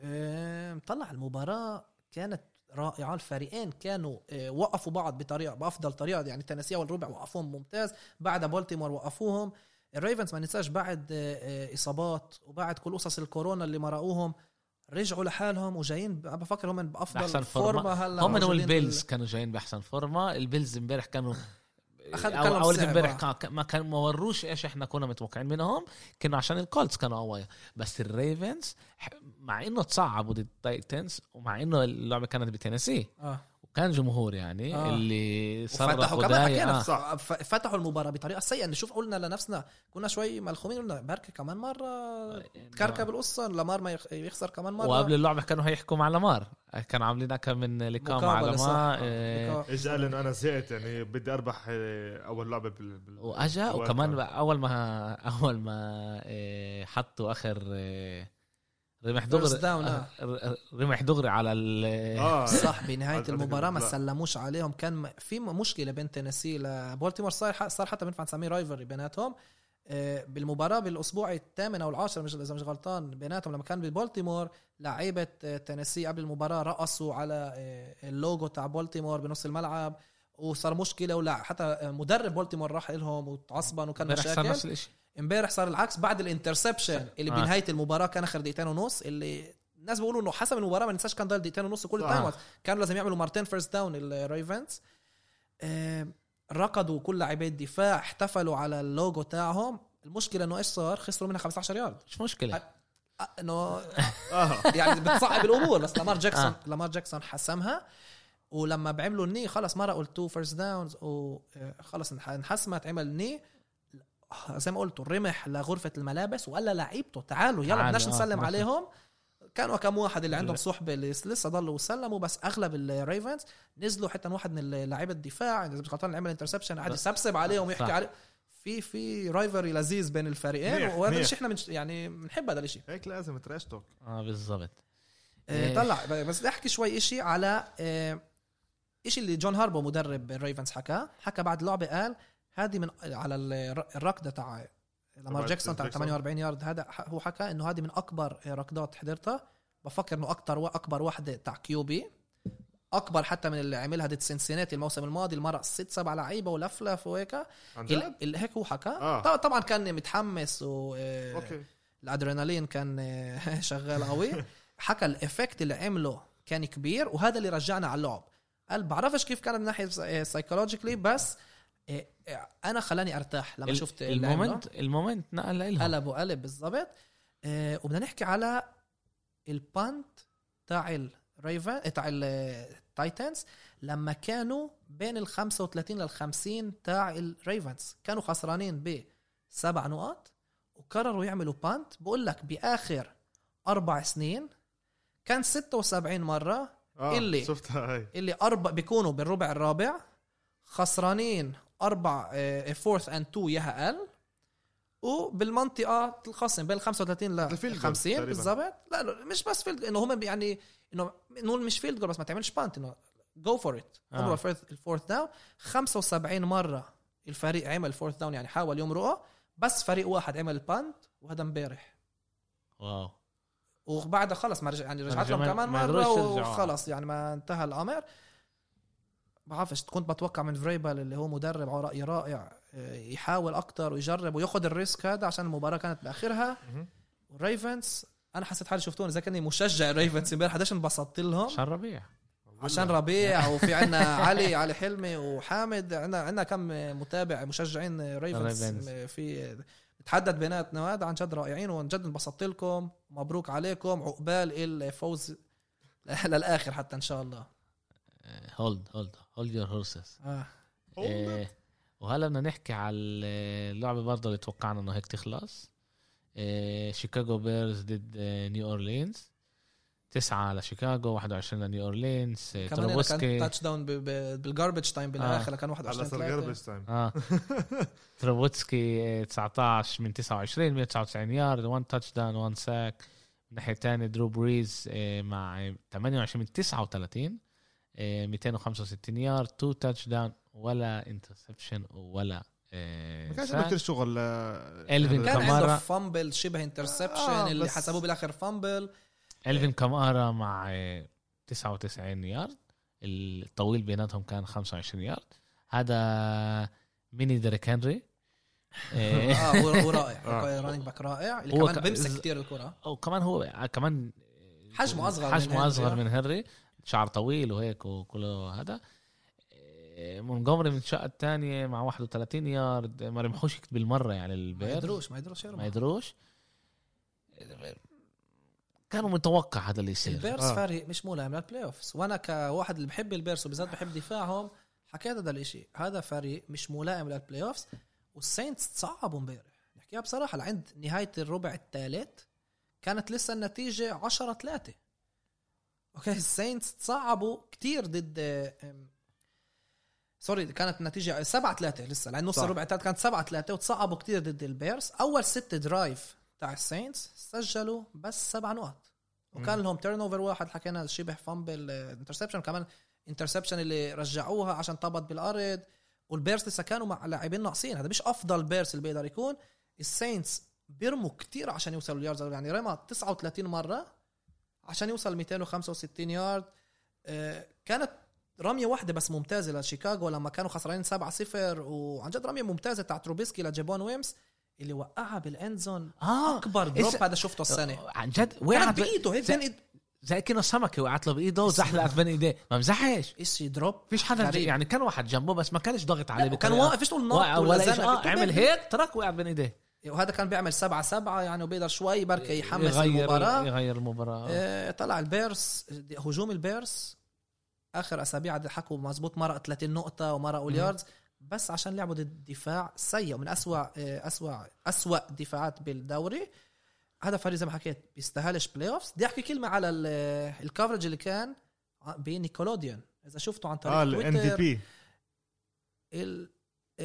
S2: آه، طلع المباراة كانت رائعة. الفريقين كانوا آه، وقفوا بعض بطريقة بأفضل طريقة. يعني تنسيه أول ربع وقفوهم ممتاز. بعد بولتيمور وقفوهم. الريفنز ما ننساش بعد آه، آه، إصابات وبعد كل قصص الكورونا اللي مرقوهم. رجعوا لحالهم وجايين بفكر هم بأفضل
S1: بأحسن
S2: فورما,
S1: فورما.
S2: هلا
S1: هم والبيلز كانوا جايين بأحسن فورما البيلز امبارح كانوا أو
S2: كانوا أول
S1: امبارح ما كان ما وروش إيش إحنا كنا متوقعين منهم. كانوا عشان الكولتس كانوا قوية بس الريفنز مع إنه تصعبوا ضد التايتنز ومع إنه اللعبة كانت بتنسي
S2: آه.
S1: وكان جمهور يعني
S2: آه.
S1: اللي صرخ
S2: وفتحوا كمان حكينا
S1: آه.
S2: فتحوا المباراة بطريقة سيئة نشوف قلنا لنفسنا كنا شوي ملخومين قلنا بركة كمان مرة كركب القصة لامار ما يخ- يخسر كمان مرة
S1: وقبل اللعبة كانوا هيحكوا مع لامار كانوا عاملين كم من لقاء مع. لامار
S2: آه، لقاء.
S3: إيش قال إنه أنا زهقت يعني بدي أربح آه، أول لعبة بال, بال... وأجا
S1: وكمان. أول ما <laughs> أول ما حطوا آخر إيه، رمح دغري
S2: down، آه.
S1: آه، رمح دغري على ال
S3: آه.
S2: صح بنهايه المباراة ما. سلموش عليهم. كان في مشكلة بين تينيسي لبولتيمور صار صار حتى بينفع نسميه rivalry بيناتهم. آه، بالمباراة بالأسبوع الثامن أو العاشر مش إذا مش غلطان بيناتهم لما كان ببولتيمور لعيبة آه، تينيسي قبل المباراة رقصوا على آه، اللوجو تاع بولتيمور بنص الملعب وصار مشكلة ولا حتى آه، مدرب بولتيمور راح لهم وتعصبن وكان
S1: صار نفس
S2: مشاكل
S1: الشيء
S2: امبارح صار العكس. بعد ال interception اللي
S1: آه.
S2: بنهاية المباراة كان آخر دقيقتين ونص اللي الناس بيقولوا إنه حسب المباراة ما ننساش كان ضل دقيقتين ونص كل.
S3: ال
S2: time out كانوا لازم يعملوا مرتين first down الريفنز آه، ركضوا كل لاعبي الدفاع احتفلوا على اللوجو تاعهم. المشكلة إنه إيش صار؟ خسروا منها 15 يارد
S1: مش
S2: مشكلة.
S3: إنه <laughs>
S2: يعني بتصعب الأمور. بس لامار جاكسون
S1: آه.
S2: لامار جاكسون حسمها. ولما بعملوا ال knee خلص مرقوا ال two first downs وخلص انحسمت عمل knee زي ما قلتوا رمح لغرفة الملابس وقال لعيبته تعالوا يلا بدناش
S1: آه،
S2: نسلم عليهم كانوا كم واحد اللي عندهم. صحبه اللي لسه ضلوا وسلموا بس أغلب الريفنز نزلوا حتى واحد من لاعيبة الدفاع إذا مش غلطان عمل interception قاعد
S1: بس-
S2: يسبسب عليهم ويحكي
S1: صح.
S2: عليه في في rivalry لذيذ بين الفريقين وهذا. الشيء إحنا منش يعني بنحب هذا الشيء
S3: هيك لازم trash talk
S1: آه بالضبط
S2: إيه،
S1: إيه.
S2: طلع بس بدي أحكي شوي إشي على إيه، إشي اللي جون هاربو مدرب الريفنز حكى حكى بعد اللعبه قال هذه من على الر- الركضة تاع لامار جاكسون تاع
S3: جاكسون.
S2: 48 يارد هذا هو حكى إنه هذه من أكبر ركضات حضرتها. بفكر إنه أكتر أكبر واحدة تاع QB أكبر حتى من اللي عملها ضد سنسيناتي الموسم الماضي المرق ست سبع لعيبة ولفلف وهيك. هيك هو حكى.
S3: آه.
S2: طبعا- كان متحمس و إيه،
S3: okay.
S2: الأدرينالين كان <laughs> شغال قوي. حكى ال effect اللي عمله كان كبير وهذا اللي رجعنا على اللعب. قال بعرفش كيف كان من ناحية psychologically بس إيه، إيه، أنا خلاني أرتاح لما
S1: ال-
S2: شفت. ال moment
S1: ال moment نقل لهم
S2: قلب وقلب بالضبط. آه، وبدنا نحكي على ال punt تاع الريفن تاع التايتنز لما كانوا بين ال 35 لل 50 تاع الريفنز كانوا خسرانين بسبع نقط وقرروا يعملوا punt. بقول لك بآخر أربع سنين كان 76 مرة
S3: آه
S2: اللي-
S3: شفتها هاي.
S2: اللي أربع بيكونوا بالربع الرابع خسرانين أربع fourth and two ياها أقل وبالمنطقة الخصم بين ال 35 ل
S3: ال field goal
S2: 50
S3: تقريباً.
S2: بالضبط. لا مش بس field إنه هم يعني إنه نقول مش field goal بس ما تعملش punt إنه go for it
S1: آه.
S2: ال fourth down 75 مرة الفريق عمل fourth down يعني حاول يمرقه بس فريق واحد عمل punt وهذا امبارح.
S1: wow.
S2: وبعدها خلص ما رجع يعني رجعت
S1: رجع
S2: لهم
S1: ما-
S2: كمان
S1: ما
S2: مره. وخلص يعني ما انتهى الأمر. بعرفش كنت بتوقع من فريبل اللي هو مدرب على رايي رائع آه، يحاول أكتر ويجرب وياخذ ال risk هذا عشان المباراة كانت
S3: بآخرها.
S2: والريفنز أنا حسيت حالي شفتوني إذا كأني مشجع الريفنز امبارح قديش انبسطت لهم.
S1: عشان ربيع.
S2: عشان ربيع <laughs> وفي عنا علي علي حلمي وحامد. عنا عنا كم متابع مشجعين ريفنز
S1: الريفنز.
S2: في نتحدد بيناتنا هذا عن جد رائعين وعن جد انبسطت لكم. مبروك عليكم. عقبال الفوز <laughs> للآخر حتى إن شاء الله.
S1: hold hold hold your horses
S2: آه.
S1: وهلا بدنا نحكي على اللعبة برضه اللي توقعنا إنه هيك تخلص. شيكاغو بيرز ضد نيو اورلينز تسعة لشيكاغو 21 لنيو اورلينز
S2: كمان هنا كان
S1: تروبوسكي
S2: touch down بال garbage time بالاخر كان
S3: على
S2: 21
S3: صار
S2: 3
S3: garbage time
S1: آه <laughs> تروبوتسكي إيه، 19 من 29 199 يارد 1 touchdown 1 sack من ناحية تانية درو بريز مع 28 من 39 إيه، 265 يارد 2 touchdown ولا interception ولا إيه،
S3: ما كانش. عنده كثير شغل آه،
S1: إلفين
S3: هذا-
S2: كان
S1: كامارا.
S2: عنده fumble شبه interception
S3: آه،
S2: اللي حسبوه بالآخر fumble
S1: إلفين كامارا مع آه، 99 يارد. الطويل بيناتهم كان 25 يارد. هذا ميني ديريك هنري. <laughs>
S2: آه هو رائع. <laughs>
S3: آه.
S2: running back رائع. اللي كمان بيمسك كثير الكرة.
S1: وكمان هو آه، كمان
S2: حجمه أصغر من
S1: حجمه أصغر
S2: آه.
S1: من هنري. شعر طويل وهيك وكله هذا. إيه، مونجومري من الشقة الثانية مع 31 يارد. ما رمحوش بالمرة يعني
S2: ما
S1: البير
S2: يدروش ما يدروش
S1: ما
S2: يرموا
S1: يدروش. كانوا متوقع هذا اللي يصير.
S2: البيرس
S3: آه.
S2: فريق مش ملائم لل playoffs وأنا كواحد اللي بحب البيرس وبالذات بحب دفاعهم حكيت هذا الإشي. هذا فريق مش ملائم لل playoffs والساينتس تصعبوا امبارح. نحكيها بصراحة لعند نهاية الربع الثالث كانت لسه النتيجة 10 3 okay الساينتس تصعبوا كتير ضد sorry كانت النتيجه 7 3 لسه لأن نص. الربع الثالث كانت 7 3 وتصعبوا كتير ضد البيرس. أول ست drive تاع الساينتس سجلوا بس سبع نقط. وكان لهم turnover واحد حكينا شبه fumble interception كمان interception اللي رجعوها عشان طبت بالأرض. والبيرس لسه كانوا مع لاعبين ناقصين. هذا مش أفضل بيرس اللي بيقدر يكون. الساينتس بيرموا كتير عشان يوصلوا ال yards يعني رمى 39 مرة. عشان يوصل 265 يارد. آه، كانت رمية واحدة بس ممتازة لشيكاغو لما كانوا خسرانين 7 0 وعن جد رمية ممتازة تاع تروبيسكي لجيبون ويمس اللي وقعها بال end
S1: zone
S2: آه. أكبر
S1: drop
S2: هذا شفته السنة.
S1: عن جد وقعت
S2: بإيده هيك
S1: زي- زي كأنه سمكة وقعت له بإيده وزحلقت بين إيديه. ما مزحش
S2: اشي دروب
S1: فيش حدا
S2: غريب.
S1: يعني كان واحد جنبه بس ما كانش ضاغط عليه
S2: كان. واقف فيش تقول ولا
S1: ولا آه
S2: بيكون
S1: عمل هيك ترك وقع بين إيديه.
S2: وهذا كان بيعمل سبعة سبعة يعني وبيقدر شوي بركة يحمس
S1: يغير
S2: المباراة.
S1: يغير المباراة.
S2: آه، طلع البيرس هجوم البيرس. آخر أسابيع عاد حكوا مزبوط مرق 30 نقطة ومرقوا ال yards بس عشان لعبوا ضد دفاع سيء ومن أسوأ آه، أسوأ أسوأ دفاعات بالدوري. هذا فريق زي ما حكيت بيستاهلش playoffs بدي أحكي كلمة على ال- ال coverage اللي كان بنيكولوديان إذا شفتوا عن طريق
S3: آه الان في
S2: تويتر
S3: بي
S2: ال...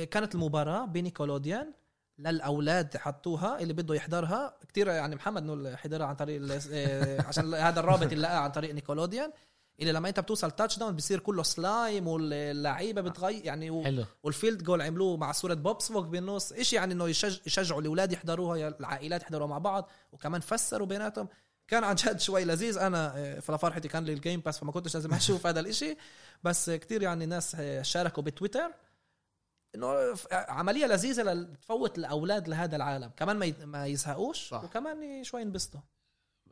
S2: كانت المباراة بنيكولوديان للأولاد حطوها اللي بده يحضرها. كتير يعني محمد نقول حضرها عن طريق آه، <laughs> عشان هذا الرابط اللي لقاه عن طريق نيكولوديان. اللي لما أنت بتوصل touchdown بصير كله سلايم واللعيبة بتغير يعني و...
S1: حلو.
S2: وال field goal عملوه مع صورة بوب سفوك بالنص. إشي يعني إنه يشج... يشجعوا الأولاد يحضروها العائلات يحضروها مع بعض وكمان فسروا بيناتهم. كان عن جد شوي لذيذ. أنا آه، فلفرحتي كان لي ال Game Pass فما كنتش لازم أشوف هذا الإشي. بس كتير يعني ناس آه، شاركوا بتويتر. إنه عملية لذيذة لتفوت الأولاد لهذا العالم. كمان ما ما يزهقوش
S3: صح.
S2: وكمان شوي ينبسطوا.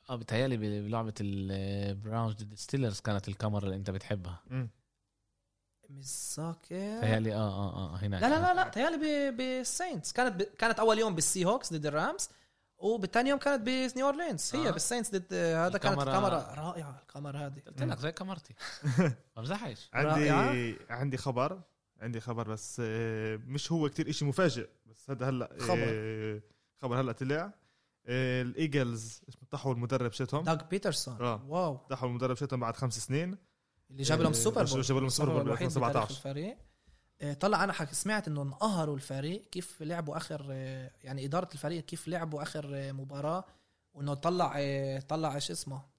S1: آه بتهيألي بلعبة البراونز ضد ستيلرز كانت الكاميرا اللي أنت بتحبها.
S3: مم.
S2: ميزاكي.
S1: بتهيألي آه آه آه هناك.
S2: لا لا لا لا تهيألي بالساينتس كانت ب... كانت أول يوم بالسي هوكس ضد الرامز وبالتاني يوم كانت بنيو اورلينز هي
S1: آه.
S2: بالساينتس ضد هذا كانت
S1: الكاميرا-
S2: رائعة الكاميرا هذه.
S1: قلت لك زي كاميرتي. <laughs> ما بمزحش
S3: عندي. عندي خبر. عندي خبر بس آه، مش هو كتير إشي مفاجئ بس هذا هلأ
S2: خبر.
S3: آه، خبر. هلأ طلع. آه، الإيجلز طحوا المدرب شتهم
S2: داغ بيترسون.
S3: آه.
S2: واو.
S3: طحوا المدرب شتهم بعد خمس سنين.
S2: اللي جاب لهم السوبر بول.
S3: جاب لهم السوبر بول ب
S2: الوحيد بتاريخ
S3: 2017
S2: الفريق. إيه، طلع أنا حك سمعت إنه انقهروا الفريق كيف لعبوا آخر يعني إدارة الفريق كيف لعبوا آخر مباراة وإنه طلع طلع إيش اسمه؟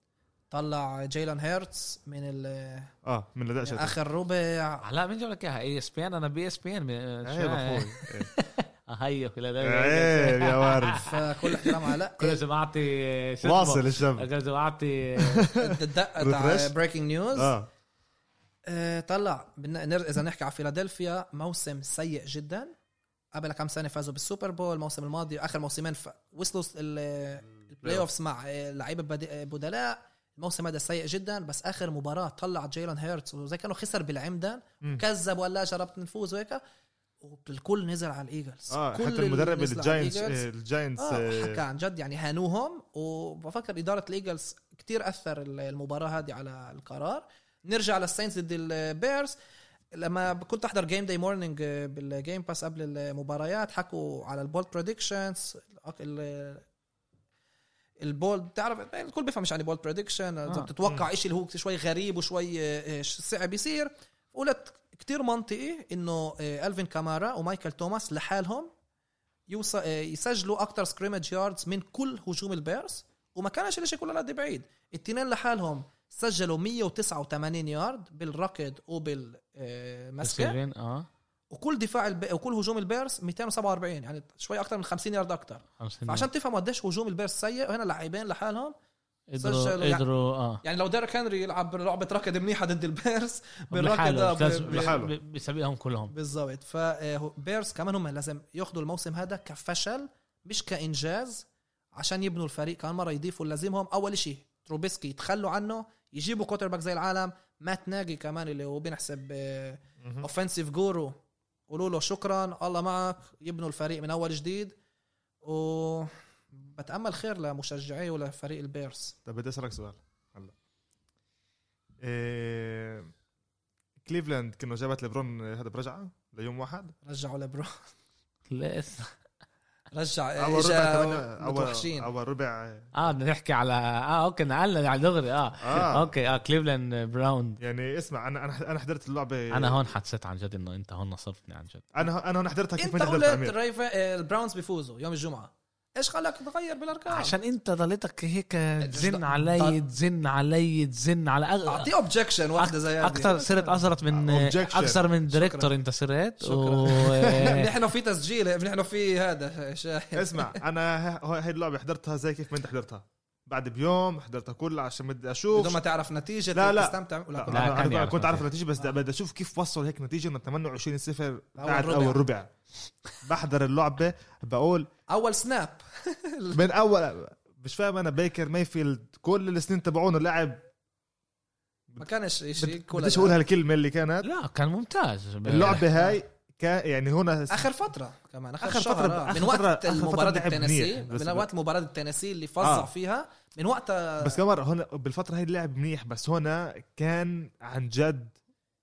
S2: طلع جيلان هيرتس من ال-
S3: آه من الأداء
S2: من
S3: شتهم
S2: آخر ربع.
S1: لا مين جاب لك إياها؟ إي إس بي إن. أنا بي إس بي
S3: إن.
S1: هيا في
S3: عيب يا ورد <laughs>
S2: فكل احترام على
S1: كل لازم اعطي شو اسمه؟
S3: واصل الشاب
S1: لازم اعطي
S2: الدقه تاع؟ بريكنج نيوز
S3: آه.
S2: آه، طلع. إذا نحكي على فيلادلفيا موسم سيء جدا. قبل كم سنة فازوا بالسوبر بول الموسم الماضي آخر موسمين. وصلوا ال- ال playoffs مع آه، لعيبة آه، بدلاء. الموسم هذا سيء جدا بس آخر مباراة طلع جيلان هيرتس وزي كأنه خسر بالعمد
S3: مم.
S2: كذب وقال لا جربت نفوز وهيك. والكل نزل على الإيجلز.
S3: آه
S2: كل
S3: حتى المدرب الجاينتس. آه، الجاينتس
S2: آه
S3: آه،
S2: حكى عن جد يعني هانوهم. وبفكر إدارة الإيجلز كتير أثر المباراة هذه على القرار. نرجع للساينز ضد البيرز. لما كنت أحضر Game Day Morning بال Game Pass قبل المباريات حكوا على ال bold predictions ال bold بتعرف الكل بيفهم يعني bold prediction
S1: آه.
S2: بتتوقع شيء اللي هو شوي غريب وشوي آه، صعب يصير. قلت كتير منطقي إنه آه، الفين كامارا ومايكل توماس لحالهم يوصل آه، يسجلوا أكتر scrimmage yards من كل هجوم البيرز وما كانش الإشي كله قد بعيد. التنين لحالهم سجلوا 189 يارد بالركض وبالمسكه
S1: آه.
S2: وكل دفاع الب... وكل هجوم البيرز 247 يعني شوي أكتر من 50 يارد
S1: خمسين
S2: فعشان تفهموا قديش هجوم البيرز سيء هنا لاعبين لحالهم
S1: قدروا
S2: يعني-
S1: قدروا آه.
S2: يعني لو ديريك هنري يلعب لعبه ركض منيحة ضد <laughs>
S1: لحاله،
S2: بالركض. ب-
S1: بيسابقهم كلهم.
S2: بالضبط. فبيرز كمان هم لازم ياخذوا الموسم هذا كفشل مش كإنجاز عشان يبنوا الفريق. كمان مرة يضيفوا لازمهم أول شيء تروبيسكي يتخلوا عنه يجيبوا quarterback زي العالم. مات ناجي كمان اللي هو بنحسب. offensive guru قولوا له شكرا الله معك يبنوا الفريق من أول جديد. و بتأمل خير لمشجعي ولفريق البيرز
S3: طب بدي أسألك سؤال. هلا. إيه... كليفلاند كانوا جابت ليبرون هذا برجعه ليوم واحد؟
S2: رجعوا لبرون
S1: لسه
S2: رجع
S3: أول ربع
S2: متوحشين.
S3: أول ربع.
S1: آه بدنا نحكي على آه أوكي نقلنا على دغري. آه,
S3: آه.
S1: أوكي آه كليفلاند براون
S3: يعني اسمع أنا أنا أنا حضرت اللعبة.
S1: أنا هون حسيت عن جد إنه أنت هون نصفتني عن جد.
S3: أنا أنا هون حضرتها كيف أنت
S2: قلت الريف البراونز بيفوزوا يوم الجمعة. إيش خلاك تغير بالأرقام
S1: عشان أنت ضليتك هيك تزن علي تزن علي تزن على أغ...
S2: أعطيه اوبجكشن واحدة زي هذه
S1: أكثر صرت اصرت من
S3: Objection.
S1: أكثر من
S2: شكراً.
S1: ديريكتور أنت صرت
S2: شكراً.
S1: و... <laughs>
S2: نحن في تسجيل نحن في هذا
S3: اسمع <laughs> أنا هاي اللعبة حضرتها زي كيف ما أنت حضرتها بعد بيوم حضرتها كلها عشان بدي أشوف
S2: بدون ما تعرف نتيجة
S3: لا، لا.
S2: تستمتع ولا
S3: لا,
S2: كنت-
S1: لا، كان
S3: أنا
S1: يعرف
S3: كنت عارف
S1: نتيجة.
S3: النتيجة بس بدي أشوف كيف وصلوا هيك نتيجة إنه 28 0
S2: أول
S3: بعد. أول ربع بحضر اللعبة بقول
S2: أول سناب <laughs>
S3: من اول مش فاهم أنا بيكر مايفيلد كل السنين تبعونه لعب
S2: ما كانش شيء كل
S3: بديش أقول هالكلمه اللي كانت.
S1: لا كان ممتاز.
S3: اللعبة هاي كان يعني هنا
S2: آخر فترة كمان آخر,
S3: آخر
S2: شهر
S3: فترة-
S2: آه. من
S3: آخر
S2: وقت
S3: فترة- آخر فترة
S2: المباراه
S3: لعب
S2: التنسي من وقت المباراه التنسي اللي فظع
S3: آه.
S2: فيها من وقتها
S3: بس كمان هنا بالفترة هاي اللعب منيح بس هنا كان عن جد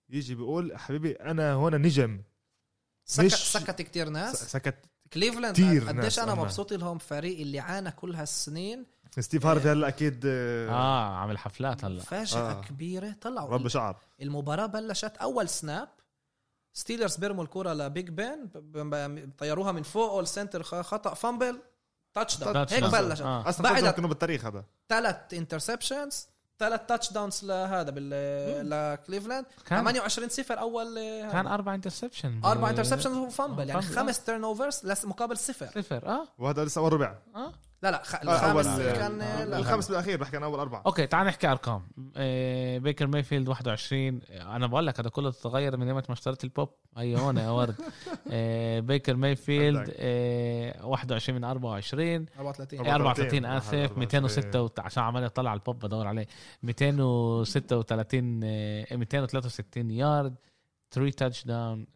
S3: يجي بيقول حبيبي أنا هنا نجم.
S2: سكت
S3: مش-
S2: سكت كتير ناس.
S3: سكت
S2: كليفلاند
S3: كتير
S2: قديش أنا
S3: أنا.
S2: مبسوط لهم فريق اللي عانى كل هالسنين.
S3: ستيف هارفي هلأ أكيد آه،
S1: آه عامل حفلات هلأ.
S2: مفاجأة
S3: آه.
S2: كبيرة طلعوا.
S3: رب شعر
S2: المباراة بلشت أول snap Steelers بيرموا الكرة ل Big Ben طيروها من فوق ال center خ- خطأ fumble touchdown هيك
S1: Touchdown.
S2: بلشت.
S1: آه.
S3: أصلا
S2: بعد
S3: كانوا بالتاريخ هذا.
S2: ثلاث interceptions ثلاث touchdowns لهذا بال لكليفلاند
S1: كان
S2: 28 صفر أول
S1: كان أربع interception
S2: أربع interceptions و fumble
S1: يعني.
S2: خمس turnovers مقابل صفر.
S1: صفر آه.
S3: وهذا لسه أول ربع.
S1: آه.
S2: لا لا خ...
S3: آه،
S2: الخامس
S3: أول
S2: كان
S3: آه،
S2: لا
S3: الخامس بالأخير بحكي عن أول أربعة.
S1: أوكي تعال نحكي ارقام آه بيكر مايفيلد 21 أنا بقول لك هذا كله تغير من يوم ما اشتريت البوب. اي هون يا ورد. <laughs> آه بيكر مايفيلد. آه 21 من 24
S2: 34
S1: إيه، 34
S3: 34
S1: آسف 206 عشان عمال اطلع على البوب بدور عليه. 236 آه، 263 يارد 3 touchdown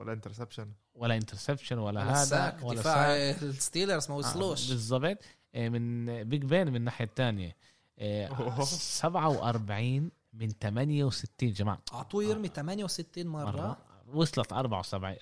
S3: ولا interception
S1: ولا interception ولا هذا ولا
S2: دفاع
S1: ال
S2: Steelers ما
S1: آه،
S2: وصلوش.
S1: آه بالضبط من Big Ben من الناحية
S3: الثانية
S1: 47 آه، من 68 جماعة.
S2: أعطوه يرمي 68 مرة, مرة.
S1: وصلت 74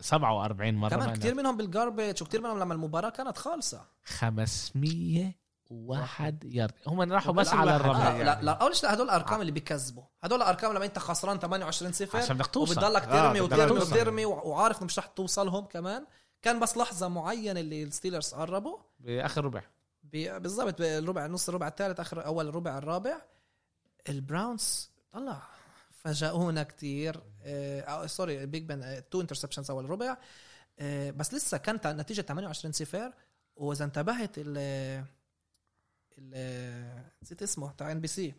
S1: 47 مرة
S2: كمان كثير منهم بال garbage وكثير منهم لما المباراة كانت خالصة.
S1: 500 واحد يارد. هم راحوا بس على الرمى
S2: آه، يعني. لا لا اول شيء هدول الارقام آه. اللي بيكذبوا. هدول الارقام لما أنت خسران 28 صفر
S1: عشان بدك توصل.
S2: وبتضلك
S3: آه،
S2: ترمي
S3: آه
S2: وترمي وترمي وعارف مش رح توصلهم كمان. كان بس لحظة معينة اللي ال Steelers قربوا.
S1: بآخر ربع.
S2: بالضبط بالربع نص الربع الثالث آخر أول ربع الرابع. ال Browns طلع. فاجئونا كثير آه sorry Big Ben two interceptions أول ربع. آه بس لسه كانت النتيجه 28 صفر. وإذا انتبهت نسيت اسمه تاع NBC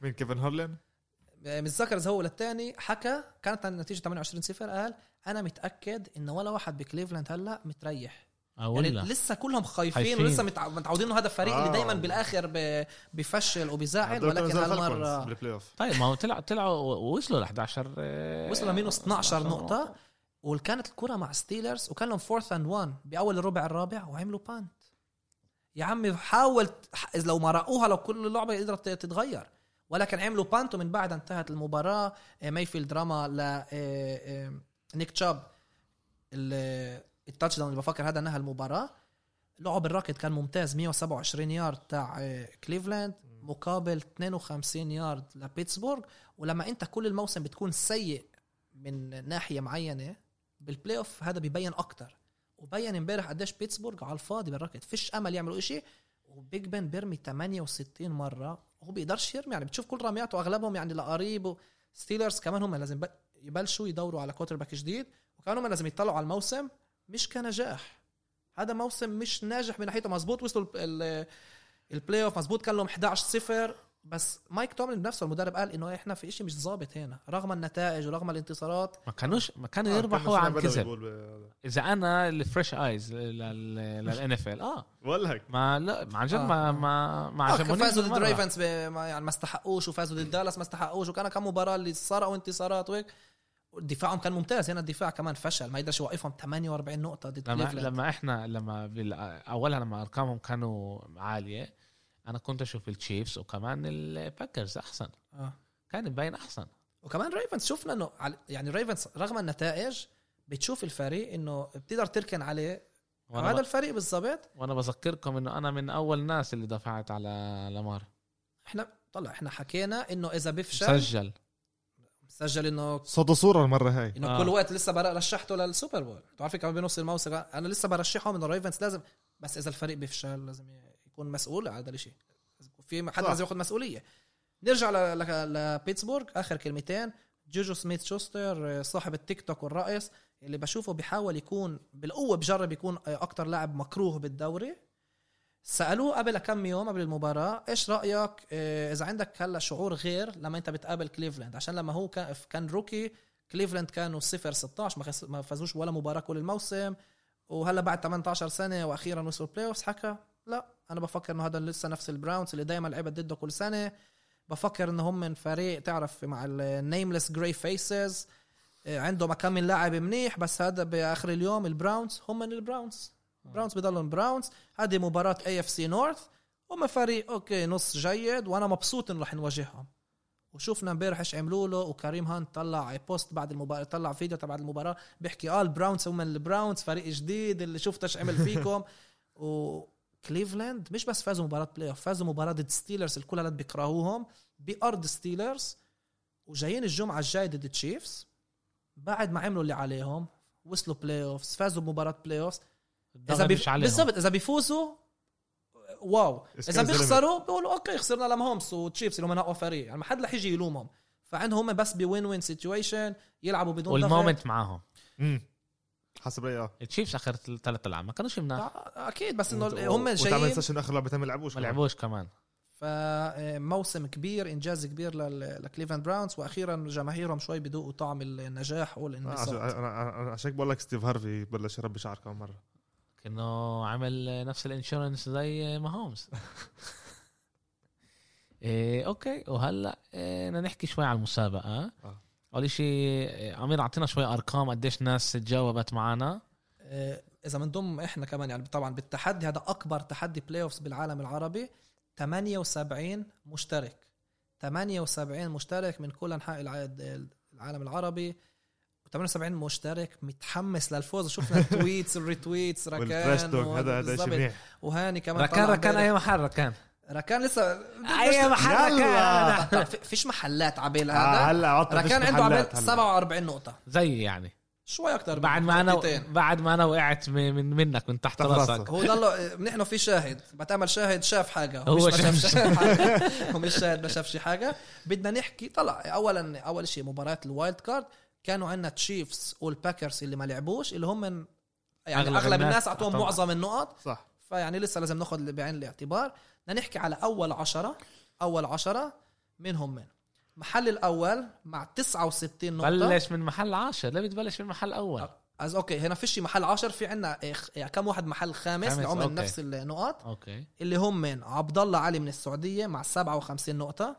S3: مين كيفن هارلين
S2: متذكر إذا هو ولا الثاني حكى كانت النتيجه 28 صفر قال أنا متأكد انه ولا واحد بكليفلاند هلأ متريح.
S1: أو
S2: يعني
S1: ولا.
S2: لسه كلهم خايفين,
S1: خايفين.
S2: ولسه متع- متعودين إنه هذا الفريق اللي
S3: آه.
S2: دائما بالآخر ب- بفشل
S3: كانوا
S2: ولكن
S3: هالمرة
S2: بال
S3: play off
S1: طيب ما هو طلع طلعوا وصلوا ل 11 آه،
S2: وصلوا ل minus 12 نقطة. وكانت الكرة مع Steelers وكان لهم fourth and one بأول الربع الرابع وعملوا punt يا عمي حاول ح- لو مرقوها لو كل اللعبه قدرت تتغير. ولكن عملوا punt ومن بعدها انتهت المباراة. آه، مايفيلد رمى ل آه، آه، نيك تشاب ال- ال touchdown اللي بفكر هذا نهى المباراة. لعب الركض كان ممتاز 127 يارد تاع آه، كليفلاند مقابل 52 يارد لبيتسبورغ ولما انت كل الموسم بتكون سيء من ناحية معينة بال playoff هذا بيبين أكتر. وبين امبارح قديش بيتسبورغ على الفاضي بالركض. فيش أمل يعملوا إشي. وبيج بن بيرمي 68 مرة. وهو بيقدرش يرمي يعني بتشوف كل رمياته أغلبهم يعني لقريب Steelers كمان هم لازم يبلشوا يدوروا على quarterback جديد. وكمان هم لازم يطلعوا على الموسم مش كنجاح. هذا موسم مش ناجح من ناحيته. مزبوط وصلوا ال- ال- ال playoff مزبوط كان لهم 11 صفر. بس مايك توملين بنفسه المدرب قال إنه إحنا في إشي مش ظابط هنا. رغم النتائج ورغم الانتصارات
S1: ما كانوش ما كانوا
S3: آه،
S1: يربحوا
S3: كان
S1: عن كذب. إذا أنا ال fresh eyes لل NFL آه.
S3: ولا هيك.
S1: ما لا ما عن جد
S2: آه.
S1: ما ما ما
S2: آه
S1: عجبونيش
S2: فازوا ضد ما- يعني ما استحقوش وفازوا ضد دالاس ما استحقوش وكان كم مباراة اللي سرقوا انتصارات وهيك. دفاعهم كان ممتاز هنا الدفاع كمان فشل ما يقدرش يوقفهم. 48 نقطة ضد
S1: لما لما إحنا لما. أولها لما أرقامهم كانوا عالية أنا كنت أشوف ال Chiefs وكمان ال Packers احسن.
S2: آه.
S1: كان مبين احسن.
S2: وكمان Ravens شفنا إنه يعني Ravens رغم النتائج بتشوف الفريق إنه بتقدر تركن عليه.
S1: وأنا,
S2: هذا
S1: ب...
S2: الفريق بالضبط.
S1: وأنا بذكركم إنه أنا من أول الناس اللي دفعت على لامار.
S2: إحنا طلع إحنا حكينا إنه إذا بيفشل
S1: سجل
S2: سجل انه
S3: صوت وصوره المرة هاي.
S2: إنه
S1: آه.
S2: كل وقت لسه رشحته لل Super Bowl. بتعرفي كمان بنص الموسم أنا لسه برشحهم إنه ال Ravens لازم بس إذا الفريق بيفشل لازم يكون مسؤول على هذا الشيء في حد. لازم ياخذ مسؤولية. نرجع لبيتسبورغ آخر كلمتين. جوجو سميث شوستر صاحب التيك توك والرئيس اللي بشوفه بيحاول يكون بالقوة بجرب يكون أكتر لاعب مكروه بالدوري. سألوه قبل كم يوم قبل المباراة إيش رأيك آه، إذا عندك هلا شعور غير لما أنت بتقابل كليفلاند؟ عشان لما هو كان كان rookie كليفلاند كانوا 0 16 ما فازوش ولا مباراة كل الموسم. وهلا بعد 18 سنة وأخيرا وصلوا ال playoffs حكى لا أنا بفكر إنه هذا لسه نفس ال Browns اللي دائما لعبت ضده كل سنة. بفكر انه هم من فريق تعرف مع ال nameless gray faces آه، عنده كم من لاعب منيح بس هذا بآخر اليوم ال Browns هم من ال Browns Browns بضلهم Browns هذه مباراة AFC North هم فريق أوكي نص جيد وأنا مبسوط إنه رح نواجههم. وشوفنا امبارح إيش عملوا له وكريم هانت طلع post بعد المباراة طلع فيديو تبع المباراة بيحكي آه ال Browns هم ال Browns فريق جديد اللي شفت إيش عمل فيكم. <laughs> وكليفلاند مش بس فازوا مباراة playoff فازوا مباراة ضد Steelers الكل هلا بيكرهوهم بأرض Steelers وجايين الجمعة الجاية ضد Chiefs بعد ما عملوا اللي عليهم وصلوا playoffs فازوا بمباراة playoffs إذا
S1: الضغط
S2: بي...
S1: مش عليهم.
S2: بالضبط إذا بيفوزوا
S3: wow. إذا.
S2: بيخسروا بيقولوا okay خسرنا لماهومز وتشيفز اللي هم اقوى فريق. يعني ما حد رح يجي يلومهم. فعندهم هم بس ب win-win situation يلعبوا بدون. وال
S1: momentum معاهم.
S3: حسب رأيي آه.
S1: التشيفز آخر ثلاث ألعاب ما كانوش مناح.
S2: آه، أكيد بس
S3: إنه
S2: هم
S3: وتعمل
S2: جايين.
S3: season آخر لعبتين ما لعبوش
S1: ما
S3: كمان.
S1: لعبوش كمان.
S2: فموسم كبير إنجاز كبير لكليفلاند براونز وأخيرا جماهيرهم شوي بدوقوا طعم النجاح
S3: آه، عشان
S2: والانبساط
S3: أنا- أنا- أنا عشان بقول لك ستيف هارفي بلش يربي شعر كم مرة.
S1: كأنه عمل نفس ال insurance زي ماهومز <laughs> إيه okay. وهلأ إيه بدنا نحكي شوي على المسابقة.
S3: آه.
S1: اول شيء إيه، امير أعطينا شوي أرقام قديش ناس تجاوبت معنا
S2: آه، إذا بنضم إحنا كمان يعني طبعا بالتحدي هذا أكبر تحدي playoffs بالعالم العربي 78 مشترك 78 مشترك من كل أنحاء الع- العالم العربي 78 مشترك متحمس للفوز شفنا <laughs> ال tweets
S3: ال
S2: retweets
S3: ركان هذا هذا. شيء منيح
S2: وهاني كمان
S1: ركان ركان. أي محل ركان
S2: ركان لسه
S1: اي محل. ركان
S2: فيش محلات عبيل
S3: آه،
S2: هذا؟
S3: هلا
S2: ركان عنده عبيل
S3: محلات هلا.
S2: 47 نقطة.
S1: زي يعني.
S2: شوي أكثر
S1: بعد ما أنا بعد ما أنا وقعت من من- منك من تحت راسك.
S2: هو ضل نحن في شاهد. بتعمل شاهد شاف حاجة.
S1: هو
S2: مش ما
S1: شاف
S2: شاف حاجة. <laughs> هو مش شاهد ما شافش حاجة. بدنا نحكي طلع. اولا أول شيء مباراة ال wild card. كانوا عندنا تشيفز والباكرز اللي ما لعبوش اللي هم من يعني
S1: أغلب
S2: أغلب,
S1: الناس
S2: الناس
S1: أعطوهم.
S2: معظم النقط.
S3: صح.
S2: فيعني لسه لازم ناخذ بعين الاعتبار. بدنا نحكي على أول عشرة أول عشرة منهم من؟ محل الأول مع 69 نقطة.
S1: بلش من محل عاشر ليه بتبلش من محل أول؟
S2: از okay هنا فيش محل عشر في عندنا يعني كم واحد محل خامس
S1: خامس، okay.
S2: نفس النقط
S1: okay.
S2: اللي هم من عبد الله علي من السعودية مع 57 نقطة.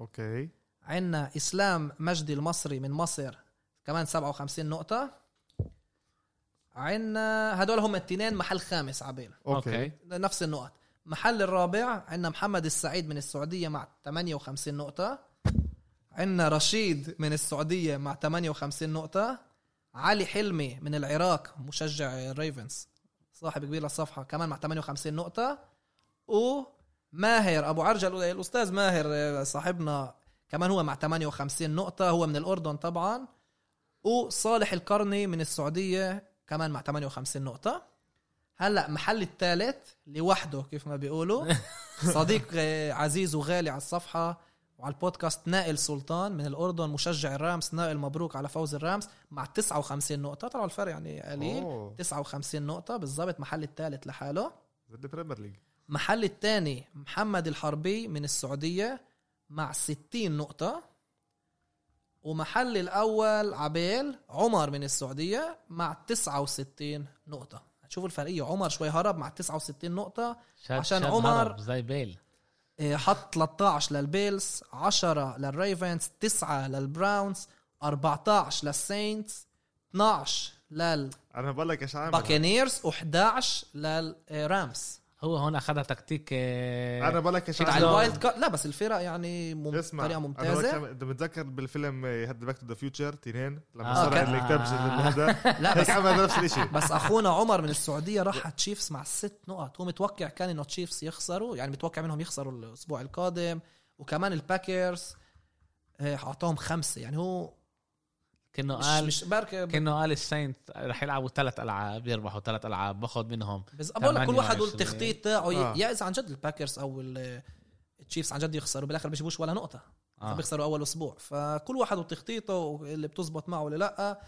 S3: أوكي.
S2: عندنا إسلام مجدي المصري من مصر كمان 57 نقطة. عندنا هدول هم الاثنين محل خامس عبيل.
S1: okay.
S2: نفس النقط. محل الرابع عندنا محمد السعيد من السعودية مع 58 نقطة. عندنا رشيد من السعودية مع 58 نقطة. علي حلمي من العراق مشجع الريفنز صاحب كبير للصفحة كمان مع 58 نقطة. وماهر أبو عرجل الأستاذ ماهر صاحبنا كمان هو مع 58 نقطة هو من الأردن طبعا. وصالح القرني من السعودية كمان مع 58 نقطة. هلأ محل الثالث لوحده كيف ما بيقولوا. <laughs> صديق عزيز وغالي على الصفحة وعلى البودكاست نائل سلطان من الأردن مشجع الرامز نائل مبروك على فوز الرامز مع 59 نقطة. طبعا الفرق يعني قليل.
S3: أوه.
S2: 59 نقطة بالضبط. محل الثالث لحاله.
S3: زي البريمير ليج.
S2: محل الثاني محمد الحربي من السعودية مع 60 نقطة. ومحل الأول عبيل عمر من السعودية مع 69 نقطة. شوفوا الفرقية عمر شوي هرب مع 69 نقطة.
S1: شاد
S2: عشان
S1: شاد
S2: عمر-
S1: هرب زي بيل.
S2: إيه، حط 13 للبيلز 10 للريفنز 9 للبراونز 14 للسينتس 12
S3: أنا بقول لك إيش عامل
S2: للبوكانيرز و11 للرامز
S1: هو هون أخذها تكتيك آه،
S3: أنا بقول لك
S2: على
S3: ال
S2: wild card لا بس الفرق يعني مم...
S3: اسمع
S2: طريقه ممتازة.
S3: بقولك- أنت متذكر بالفيلم هاد Back to the Future تنين؟ لما
S1: آه،
S3: صار
S2: كان-
S3: اللي كتبش هذا؟ <laughs>
S2: لا بس
S3: عمل نفس الشيء
S2: بس أخونا عمر من السعودية راح على تشيفز مع ست نقط. هو متوقع كان إنه تشيفز يخسروا يعني متوقع منهم يخسروا الأسبوع القادم. وكمان الباكرز اعطاهم خمسة. يعني هو
S1: كأنه
S2: مش
S1: قال
S2: مش بركة
S1: كأنه قال السينتس رح يلعبوا ثلاث ألعاب يربحوا ثلاث ألعاب باخذ منهم
S2: بس بقول لك كل واحد
S1: 28.
S2: والتخطيط تاعه
S3: آه.
S2: يا اذا عن جد الباكرز أو ال- التشيفز عن جد يخسروا بالآخر بيجيبوش ولا نقطة آه.
S1: آه.
S2: بيخسروا أول أسبوع فكل واحد وتخطيطه اللي بتزبط معه ولا لأ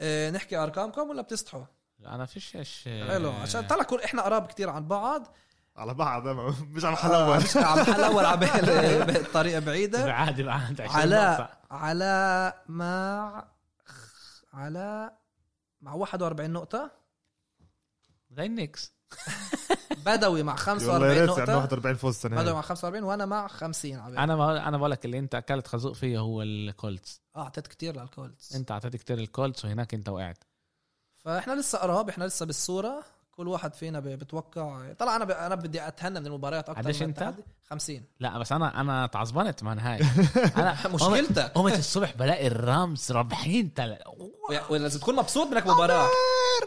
S2: آه، نحكي أرقامكم ولا بتستحوا
S1: أنا فيش إيش
S2: حلو عشان طلع كل إحنا قراب كتير عن بعض
S3: على بعض مش <laughs> على محل
S2: آه،
S3: اول
S2: مش على محل اول عبال بطريقه بعيدة
S1: عادي بعد 20
S2: علاء
S1: نقطة.
S2: علاء مع علاء مع 41 نقطة.
S1: زي النكس <laughs>
S2: بدوي مع
S3: والله
S2: 45
S3: يا ريت يعني
S2: نقطه
S3: 41 فوز السنة
S2: بدوي مع 45 وأنا مع 50 عبالي.
S1: أنا بقول أنا بقول لك اللي أنت أكلت خازوق فيه هو الكولتس.
S2: آه أعطيت كتير للكولتس.
S1: أنت أعطيت كتير الكولتس وهناك أنت وقعت.
S2: فإحنا لسه قراب إحنا لسه بالصورة. كل واحد فينا بتوقع طلع أنا. أنا بدي أتهنى من المباريات أكثر
S1: قديش؟
S2: التحدي. 50
S1: لا بس أنا أنا تعصبنت من هاي <laughs> أنا <laughs>
S2: مشكلتك
S1: قمت الصبح بلاقي الرامز رابحين تل...
S2: ولازم تكون مبسوط منك مباراة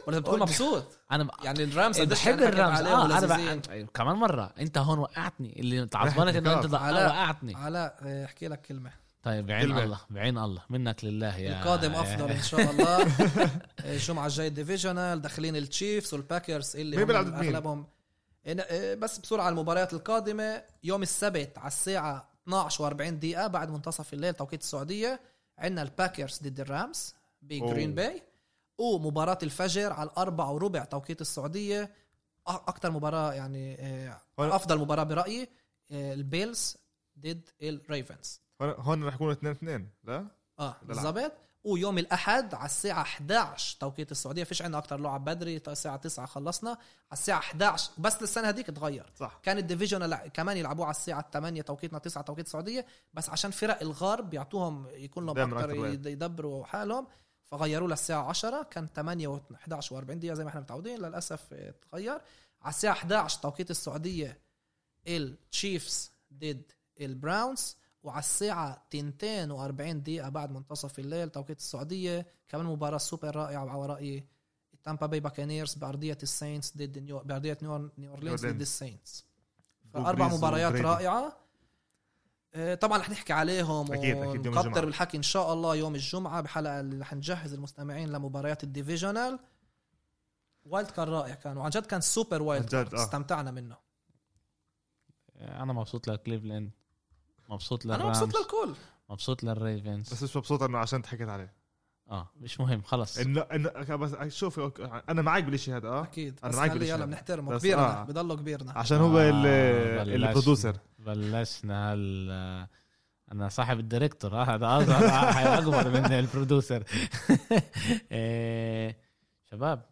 S2: ولازم تكون مبسوط
S1: أنا ب...
S2: يعني الرامز
S1: بحب الرامز آه
S2: أنا.
S1: بقى... كمان مرة أنت هون وقعتني اللي تعصبنت <laughs> إنه أنت
S2: علاء.
S1: وقعتني
S2: علاء آه، احكي لك كلمة
S1: طيب بعين
S3: كلمة.
S1: الله بعين الله. منك لله يا
S2: القادم أفضل إن شاء الله. الجمعه الجاي divisional داخلين التشيفز والباكرز اللي
S3: مين بيلعب؟
S2: أغلبهم. إن- آه، بس بسرعة على المباريات القادمة. يوم السبت على الساعة 12 و40 دقيقة بعد منتصف الليل توقيت السعودية عندنا الباكرز ضد الرامز بجرين باي ومباراة الفجر على الأربعة وربع توقيت السعودية. أكثر مباراة يعني
S3: هون-
S2: أفضل مباراة برأيي آه، البيلز ضد الريفنز
S3: هون- رح يكونوا 2 2 لا؟ آه.
S2: بالضبط. ويوم الأحد على الساعة 11 توقيت السعودية. فيش عندنا أكتر لعب بدري. الساعة 9 خلصنا. على الساعة 11 بس السنة هذيك تغير.
S3: صح.
S2: كان ال division كمان يلعبوه على الساعة 8 توقيتنا 9 توقيت السعودية. بس عشان فرق الغرب بيعطوهم يكون لهم. يد- يدبروا حالهم. فغيروا للساعة 10 كان 8 و 11 و40 دقيقة زي ما إحنا متعودين. للأسف تغير. على الساعة 11 توقيت السعودية ال Chiefs ضد ال Browns وعلى الساعة 42 دقيقة بعد منتصف الليل توقيت السعودية كمان مباراة سوبر رائعة على رأيي ال Tampa Bay Buccaneers بأرضية ال Saints ضد نيو بأرضية نيو أورلينز ضد.
S3: ال
S2: Saints فأربع مباريات
S3: وبريدي.
S2: رائعة آه، طبعا رح نحكي عليهم
S3: أكيد، أكيد يوم
S2: ونكتر
S3: الجمعة.
S2: بالحكي إن شاء الله يوم الجمعة بحلقة اللي رح نجهز المستمعين لمباريات ال divisional wild card رائع كان وعن جد كان
S3: super
S2: wild
S3: آه.
S2: استمتعنا منه
S1: أنا مبسوط لكليفلاند مبسوط
S2: أنا
S1: لل Rams.
S2: مبسوط للكل.
S1: مبسوط لل Ravens.
S3: بس مش مبسوط إنه عشان تحكيت عليه.
S1: آه مش مهم خلص.
S3: انه انه بس شوف أنا معك بالشيء هذا
S2: آه؟
S3: أكيد.
S2: بس
S3: معك بالشيء
S2: يلا. بنحترمه كبيرنا
S3: آه.
S2: بضله كبيرنا.
S3: عشان هو
S1: آه،.
S3: البرودوسر.
S1: بلشنا هال أنا صاحب ال director آه، هذا اصغر اكبر من ال producer. <laughs> إيه، شباب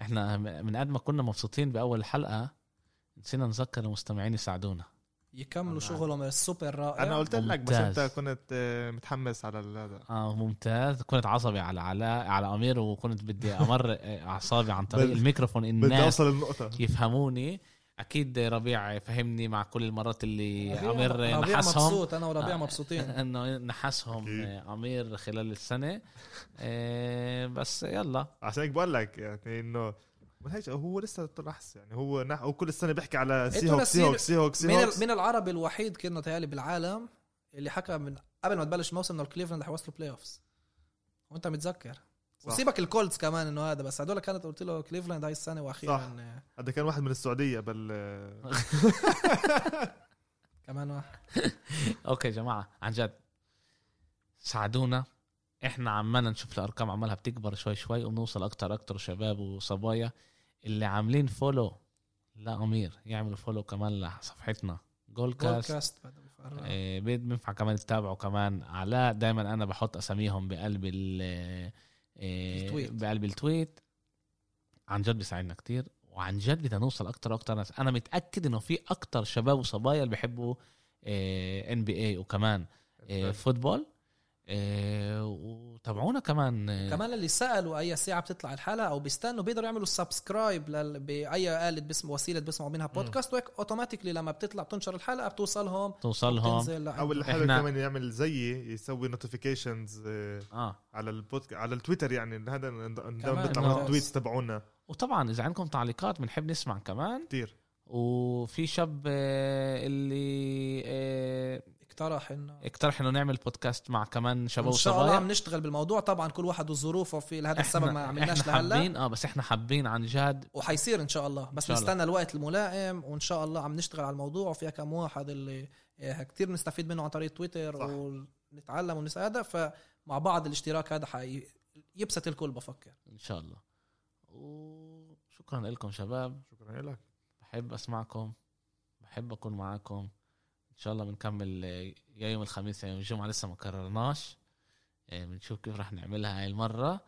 S1: إحنا من قد ما كنا مبسوطين بأول الحلقة نسينا نذكر المستمعين يساعدونا.
S2: يكملوا شغلهم السوبر رائع.
S3: أنا قلت لك بس. أنت كنت آه، متحمس على ال- هذا.
S1: آه ممتاز. كنت عصبي على علاء على أمير وكنت بدي أمر أعصابي عن طريق الميكروفون
S3: بدي
S1: الناس
S3: أوصل النقطه
S1: يفهموني. أكيد ربيع فهمني مع كل المرات اللي
S2: ربيع-
S1: أمير
S2: ربيع
S1: نحسهم.
S2: مبسوط أنا وربيع
S1: آه.
S2: مبسوطين. <laughs>
S1: إنه نحسهم. آه، أمير خلال السنة. آه، بس يلا.
S3: عشان هيك بقول لك يعني إنه ما هيك هو لسه طلعس يعني هو نح... هو كل السنة بيحكي على سي هوك سي هوك سي هوك سي
S2: من
S3: هوك
S2: من العربي الوحيد كنا تهيألي بالعالم اللي حكى من قبل ما تبلش الموسم إنه الكليفلاند رح يوصلوا بلاي اوفز وأنت متذكر؟
S3: صح.
S2: وسيبك الكولتس كمان إنه هذا بس هدول كانت قلت له كليفلاند هاي السنة وأخيرا.
S3: هذا كان واحد من السعودية بل <laughs> <laughs>
S2: كمان واحد. <laughs>
S1: okay يا جماعة عن جد ساعدونا. إحنا عمالنا نشوف الأرقام عمالها بتكبر شوي شوي وبنوصل أكتر أكتر شباب وصبايا اللي عاملين follow لا أمير يعملوا follow كمان لصفحتنا. جول كاست
S2: كاست
S1: بينفع كمان تتابعوا كمان علاء دائما أنا بحط أساميهم بقلب ال ال
S2: tweet.
S1: بقلب ال tweet. عن جد بيساعدنا كتير وعن جد بدنا نوصل أكتر وأكتر ناس. أنا متأكد إنه في أكتر شباب وصبايا اللي بيحبوا NBA وكمان football إيه، وتابعونا كمان.
S2: كمان اللي سألوا أي ساعة بتطلع الحلقة أو بيستنوا بيقدروا يعملوا subscribe لل... بأي آلة باسم وسيلة بيسمعوا منها بودكاست وهيك automatically لما بتطلع بتنشر الحلقة بتوصلهم
S1: توصلهم.
S2: بتنزل أو.
S3: الحلو
S1: إحنا-
S3: كمان يعمل زيي يسوي notifications
S1: آه
S3: على البودك على التويتر يعني. هذا بيطلع ال tweets تبعونا.
S1: وطبعا إذا عندكم تعليقات بنحب نسمع كمان.
S3: كثير
S1: وفي شاب آه، اللي آه،
S2: اقترح انه
S1: اقترح إنه نعمل بودكاست مع كمان شباب
S2: ان شاء الله
S1: وصبايا
S2: عم نشتغل بالموضوع. طبعا كل واحد وظروفه في لهذا السبب ما عملناش
S1: إحنا
S2: لهلأ.
S1: حابين آه بس إحنا حابين عن جد.
S2: وحيصير إن شاء الله. بس
S1: شاء الله.
S2: نستنى الوقت الملائم وإن شاء الله عم نشتغل على الموضوع. وفيها كم واحد اللي إيه، كتير بنستفيد منه عن طريق تويتر
S3: صح.
S2: ونتعلم ونسال هذا فمع بعض الاشتراك هذا حي... يبسط الكل بفكر.
S1: إن شاء الله. وشكرا لكم شباب.
S3: شكرا لك.
S1: بحب أسمعكم. بحب أكون معاكم. شاء الله بنكمل آه، يا يوم الخميس يا يوم الجمعة لسه ما قررناش آه، بنشوف كيف رح نعملها هاي المرة.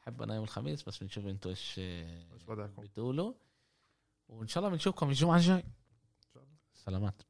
S1: بحب أنا يوم الخميس بس بنشوف أنتوا
S3: إيش آه،؟
S1: بتقولوا. وإن شاء الله بنشوفكم الجمعة الجاي. سلامات.